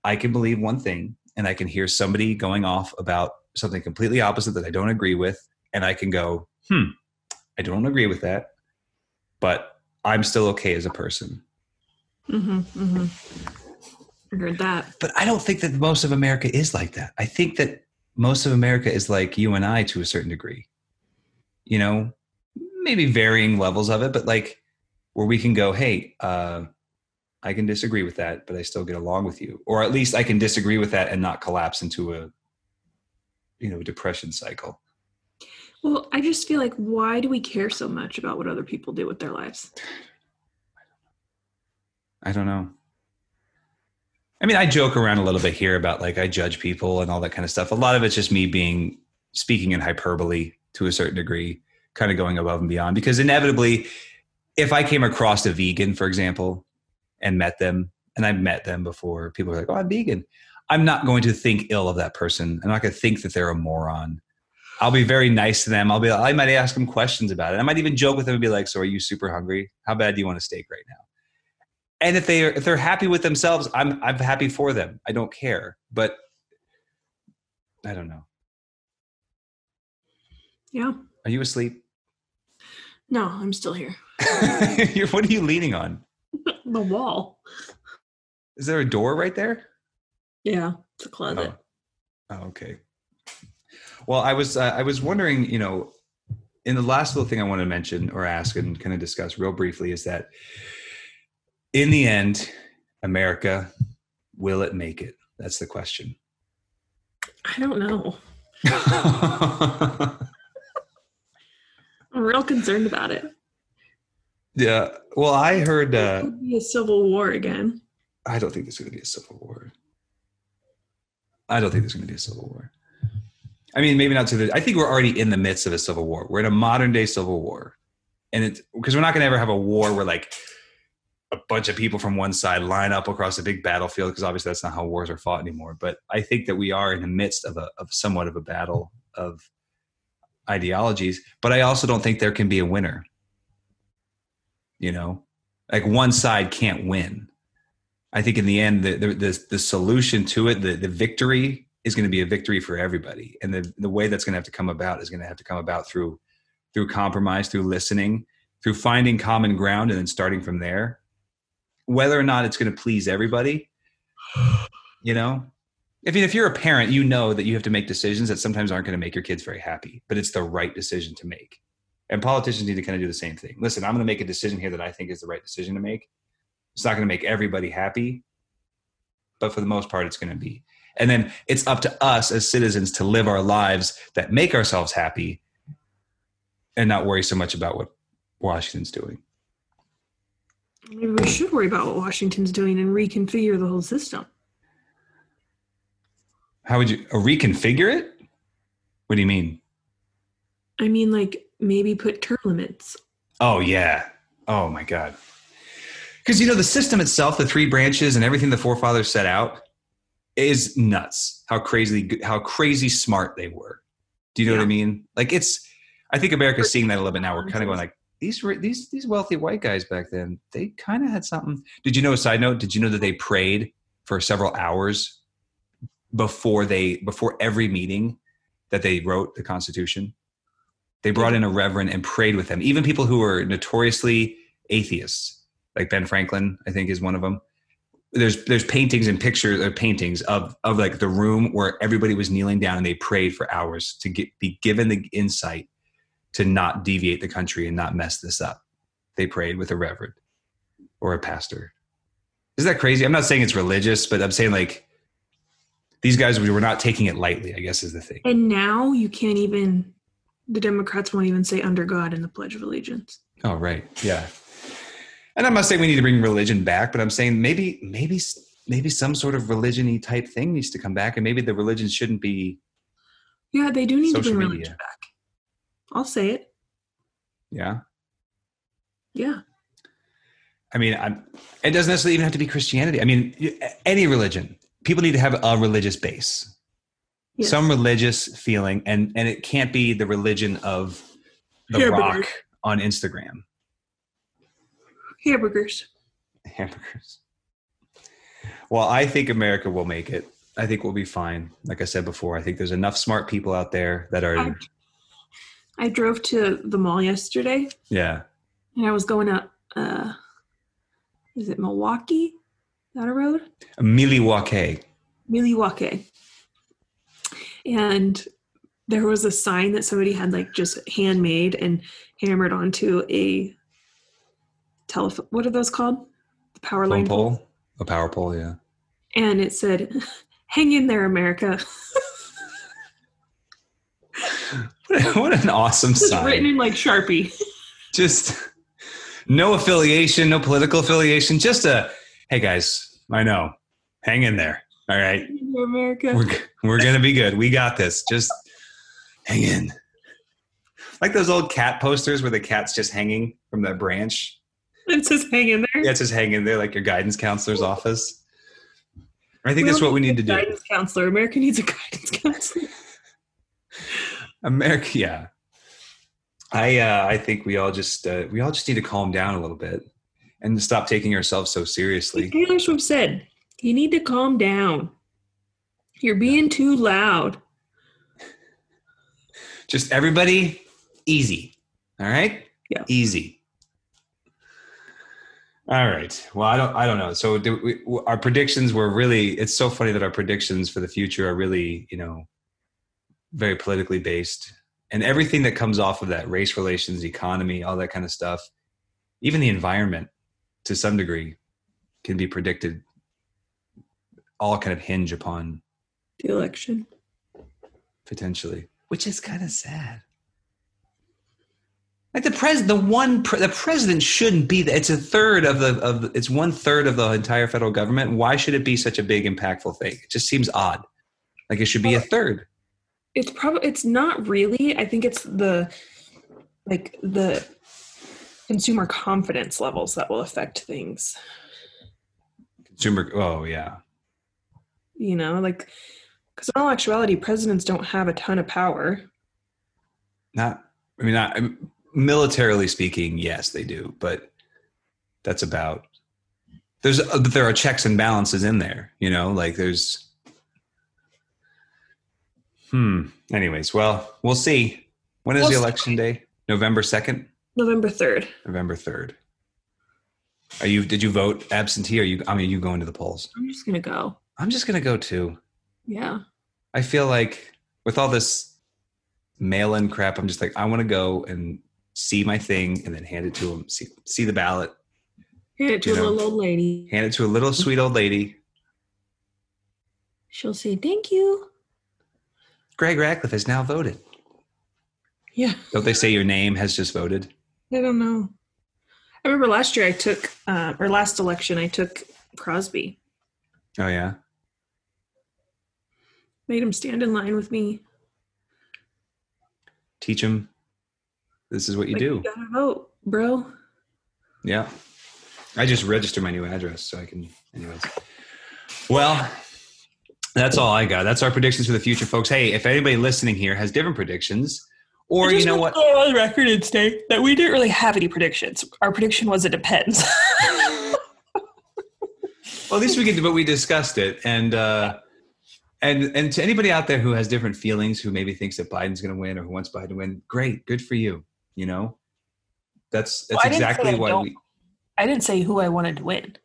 I can believe one thing and I can hear somebody going off about something completely opposite that I don't agree with. And I can go, hmm, I don't agree with that, but I'm still okay as a person. Mm-hmm. Mm-hmm. I heard that. But I don't think that most of America is like that. I think that most of America is like you and I to a certain degree. You know, maybe varying levels of it, but like where we can go, hey, uh, I can disagree with that, but I still get along with you. Or at least I can disagree with that and not collapse into a, you know, depression cycle. Well, I just feel like why do we care so much about what other people do with their lives? I don't know. I mean, I joke around a little bit here about like I judge people and all that kind of stuff. A lot of it's just me being speaking in hyperbole to a certain degree, kind of going above and beyond. Because inevitably, if I came across a vegan, for example, and met them, and I've met them before, people are like, "Oh, I'm vegan." I'm not going to think ill of that person. I'm not going to think that they're a moron. I'll be very nice to them. I'll be. I might ask them questions about it. I might even joke with them and be like, "So, are you super hungry? How bad do you want a steak right now?" And if they are if they're happy with themselves i'm i'm happy for them i don't care but i don't know Yeah. are you asleep No, I'm still here. You're, what are you leaning on the wall. is there a door right there Yeah, it's a closet. oh, oh okay well i was uh, i was wondering you know in the last little thing i want to mention or ask and kind of discuss real briefly is that in the end america will it make it that's the question I don't know. I'm real concerned about it. Yeah. Well, I heard. Uh, could be a civil war again. I don't think there's going to be a civil war. I don't think there's going to be a civil war. I mean, maybe not to the. I think we're already in the midst of a civil war. We're in a modern day civil war, and it's because we're not going to ever have a war where like a bunch of people from one side line up across a big battlefield because obviously that's not how wars are fought anymore. But I think that we are in the midst of a of somewhat of a battle of ideologies. But I also don't think there can be a winner. You know, like one side can't win. I think in the end, the the the, the solution to it, the the victory is going to be a victory for everybody, and the the way that's going to have to come about is going to have to come about through through compromise, through listening, through finding common ground, and then starting from there. Whether or not it's going to please everybody, you know, I mean, if you're a parent, you know that you have to make decisions that sometimes aren't going to make your kids very happy, but it's the right decision to make. And politicians need to kind of do the same thing. Listen, I'm going to make a decision here that I think is the right decision to make. It's not going to make everybody happy, but for the most part, it's going to be. And then it's up to us as citizens to live our lives that make ourselves happy and not worry so much about what Washington's doing. Maybe we should worry about what Washington's doing and reconfigure the whole system. How would you uh, reconfigure it? What do you mean? I mean, like maybe put term limits. Oh yeah. Oh my god. Because you know the system itself, the three branches and everything the forefathers set out, is nuts. How crazy, how crazy smart they were. Do you know what I mean? Like it's. I think America's seeing that a little bit now. We're kind of going like these these these wealthy white guys back then. They kind of had something. Did you know? A side note. Did you know that they prayed for several hours before they before every meeting that they wrote the Constitution? They brought in a reverend and prayed with them. Even people who were notoriously atheists, like Ben Franklin, I think is one of them. There's there's paintings and pictures or paintings of of like the room where everybody was kneeling down and they prayed for hours to get be given the insight to not deviate the country and not mess this up. They prayed with a reverend or a pastor. Isn't that crazy? I'm not saying it's religious, but I'm saying like these guys we were not taking it lightly, I guess is the thing. And now you can't even, the Democrats won't even say under God in the Pledge of Allegiance. Oh, right. Yeah. And I'm not saying we need to bring religion back, but I'm saying maybe, maybe, maybe some sort of religion-y type thing needs to come back, and maybe the religion shouldn't be. Yeah, they do need to bring media. religion back. I'll say it. Yeah. Yeah. I mean, I'm, it doesn't necessarily even have to be Christianity. I mean, any religion. People need to have a religious base, Yes. some religious feeling, and and it can't be the religion of the Hamburger. rock on Instagram. Hamburgers. Hamburgers. Well, I think America will make it. I think we'll be fine. Like I said before, I think there's enough smart people out there that are, I- I drove to the mall yesterday yeah, and I was going up uh is it Milwaukee? Is that a road? Milwaukee. Milwaukee. And there was a sign that somebody had like just handmade and hammered onto a telephone what are those called? The power Phone line pole. pole, a power pole. Yeah. And it said, Hang in there, America. what an awesome It's sign. written in like Sharpie. just no affiliation, no political affiliation. Just a hey guys, I know, hang in there. All right, Hang in America. we're we're gonna be good. We got this. Just hang in. Like those old cat posters where the cat's just hanging from that branch. It says hang in there. Yeah, it's just hanging there like your guidance counselor's office. I think We that's what we need need to do. Guidance counselor. America needs a guidance counselor. America, yeah. I uh, I think we all just uh, we all just need to calm down a little bit and stop taking ourselves so seriously. Taylor Swift said, You need to calm down. You're being too loud. Just everybody easy. All right? Yeah. Easy. All right. Well, I don't I don't know. So do we, our predictions were really it's so funny that our predictions for the future are really, you know, very politically based. And everything that comes off of that race relations, economy, all that kind of stuff, even the environment to some degree can be predicted all kind of hinge upon The election. potentially, which is kind of sad. Like the pres, the one, pre- the president shouldn't be. the, It's a third of the of the, it's one third of the entire federal government. Why should it be such a big, impactful thing? It just seems odd. Like it should be a third. It's probably it's not really. I think it's the like the consumer confidence levels that will affect things. Consumer. Oh yeah, You know, like because in all actuality, presidents don't have a ton of power. not. I mean, not um, militarily speaking. Yes, they do, but that's about. There's, uh, but there are checks and balances in there. You know, like there's. Hmm. Anyways, well, we'll see. When is We'll the see. election day? November second, November third. November third. Are you? Did you vote absentee? Or are you? I mean, you going to the polls? I'm just gonna go. I'm just gonna go too. Yeah. I feel like with all this mail-in crap, I'm just like I want to go and see my thing and then hand it to them. See, see the ballot, Hand it to You a know. little old lady. hand it to a little sweet old lady. She'll say, Thank you. Greg Ratcliffe has now voted. Yeah. Don't they say your name has just voted? I don't know. I remember last year I took, uh, or last election, I took Crosby. Oh yeah. Made him stand in line with me. Teach him. This is what you Like, do. You gotta vote, bro. Yeah. I just registered my new address so I can, anyways. Well, that's all I got. That's our predictions for the future, folks. Hey, if anybody listening here has different predictions, or you know what? On record and state that we didn't really have any predictions. Our prediction was it depends. Well, at least we can, but we discussed it, and uh, and and to anybody out there who has different feelings, who maybe thinks that Biden's going to win or who wants Biden to win, great, good for you. You know, that's that's Well, I didn't say exactly why we. I didn't say who I wanted to win.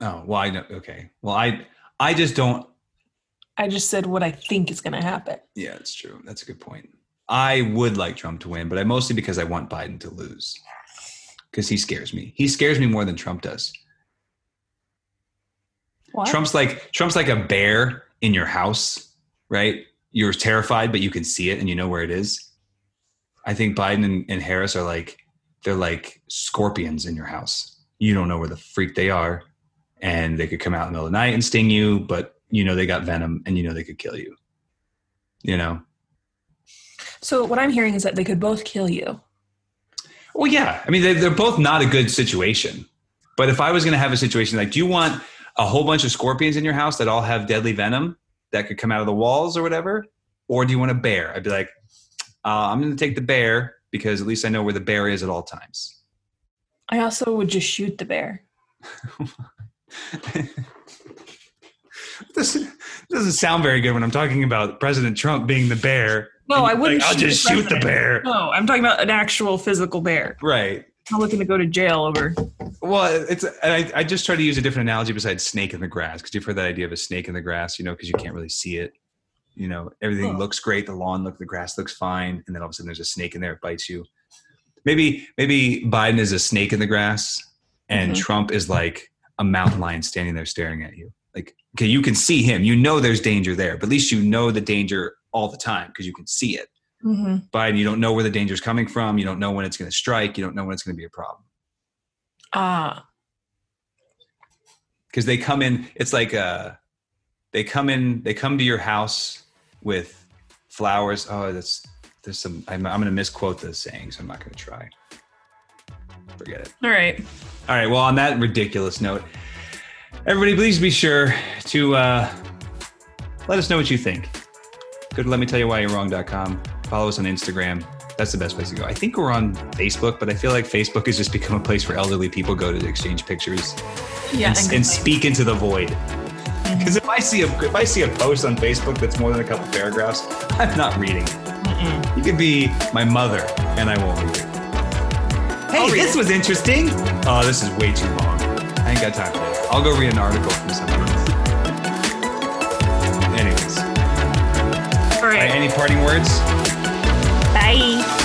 Oh, well, I know. Okay, well, I I just don't. I just said what I think is going to happen. Yeah, it's true. That's a good point. I would like Trump to win, but I mostly because I want Biden to lose. Because he scares me. He scares me more than Trump does. What? Trump's like Trump's like a bear in your house, right? You're terrified, but you can see it and you know where it is. I think Biden and, and Harris are like they're like scorpions in your house. You don't know where the freak they are, and they could come out in the middle of the night and sting you, but you know they got venom and you know they could kill you. You know. So what I'm hearing is that they could both kill you. Well, yeah. I mean, they, they're both not a good situation. But if I was going to have a situation like, do you want a whole bunch of scorpions in your house that all have deadly venom that could come out of the walls or whatever? Or do you want a bear? I'd be like, uh, I'm going to take the bear because at least I know where the bear is at all times. I also would just shoot the bear. this doesn't sound very good when I'm talking about President Trump being the bear. No, I wouldn't. Like, I'll just the shoot the bear. No, I'm talking about an actual physical bear. Right. I'm not looking to go to jail over. Well, it's and I, I just try to use a different analogy besides snake in the grass because you've heard that idea of a snake in the grass, you know, because you can't really see it. You know, everything Oh. looks great, the lawn look, the grass looks fine, and then all of a sudden there's a snake in there, it bites you. Maybe maybe Biden is a snake in the grass, and Mhm. Trump is like a mountain lion standing there staring at you. Like, okay, you can see him, you know there's danger there, but at least you know the danger all the time because you can see it. Mm-hmm. Biden, you don't know where the danger is coming from, you don't know when it's going to strike, you don't know when it's going to be a problem. Ah, because they come in it's like uh they come in they come to your house with flowers oh that's there's some i'm, I'm gonna misquote the saying so i'm not gonna try forget it all right. all right well on that ridiculous note everybody please be sure to uh let us know what you think go to let me tell you why you're wrong.com follow us on instagram that's the best place to go i think we're on facebook but i feel like facebook has just become a place where elderly people go to exchange pictures Yeah, and, and speak into the void. Mm-hmm. Because if I see a if I see a post on Facebook that's more than a couple paragraphs, I'm not reading. it. Mm-mm. You could be my mother, and I won't read it hey, this it. was interesting. Oh, this is way too long. I ain't got time for this. I'll go read an article from someone else. Anyways. All right. All right any parting words? Bye.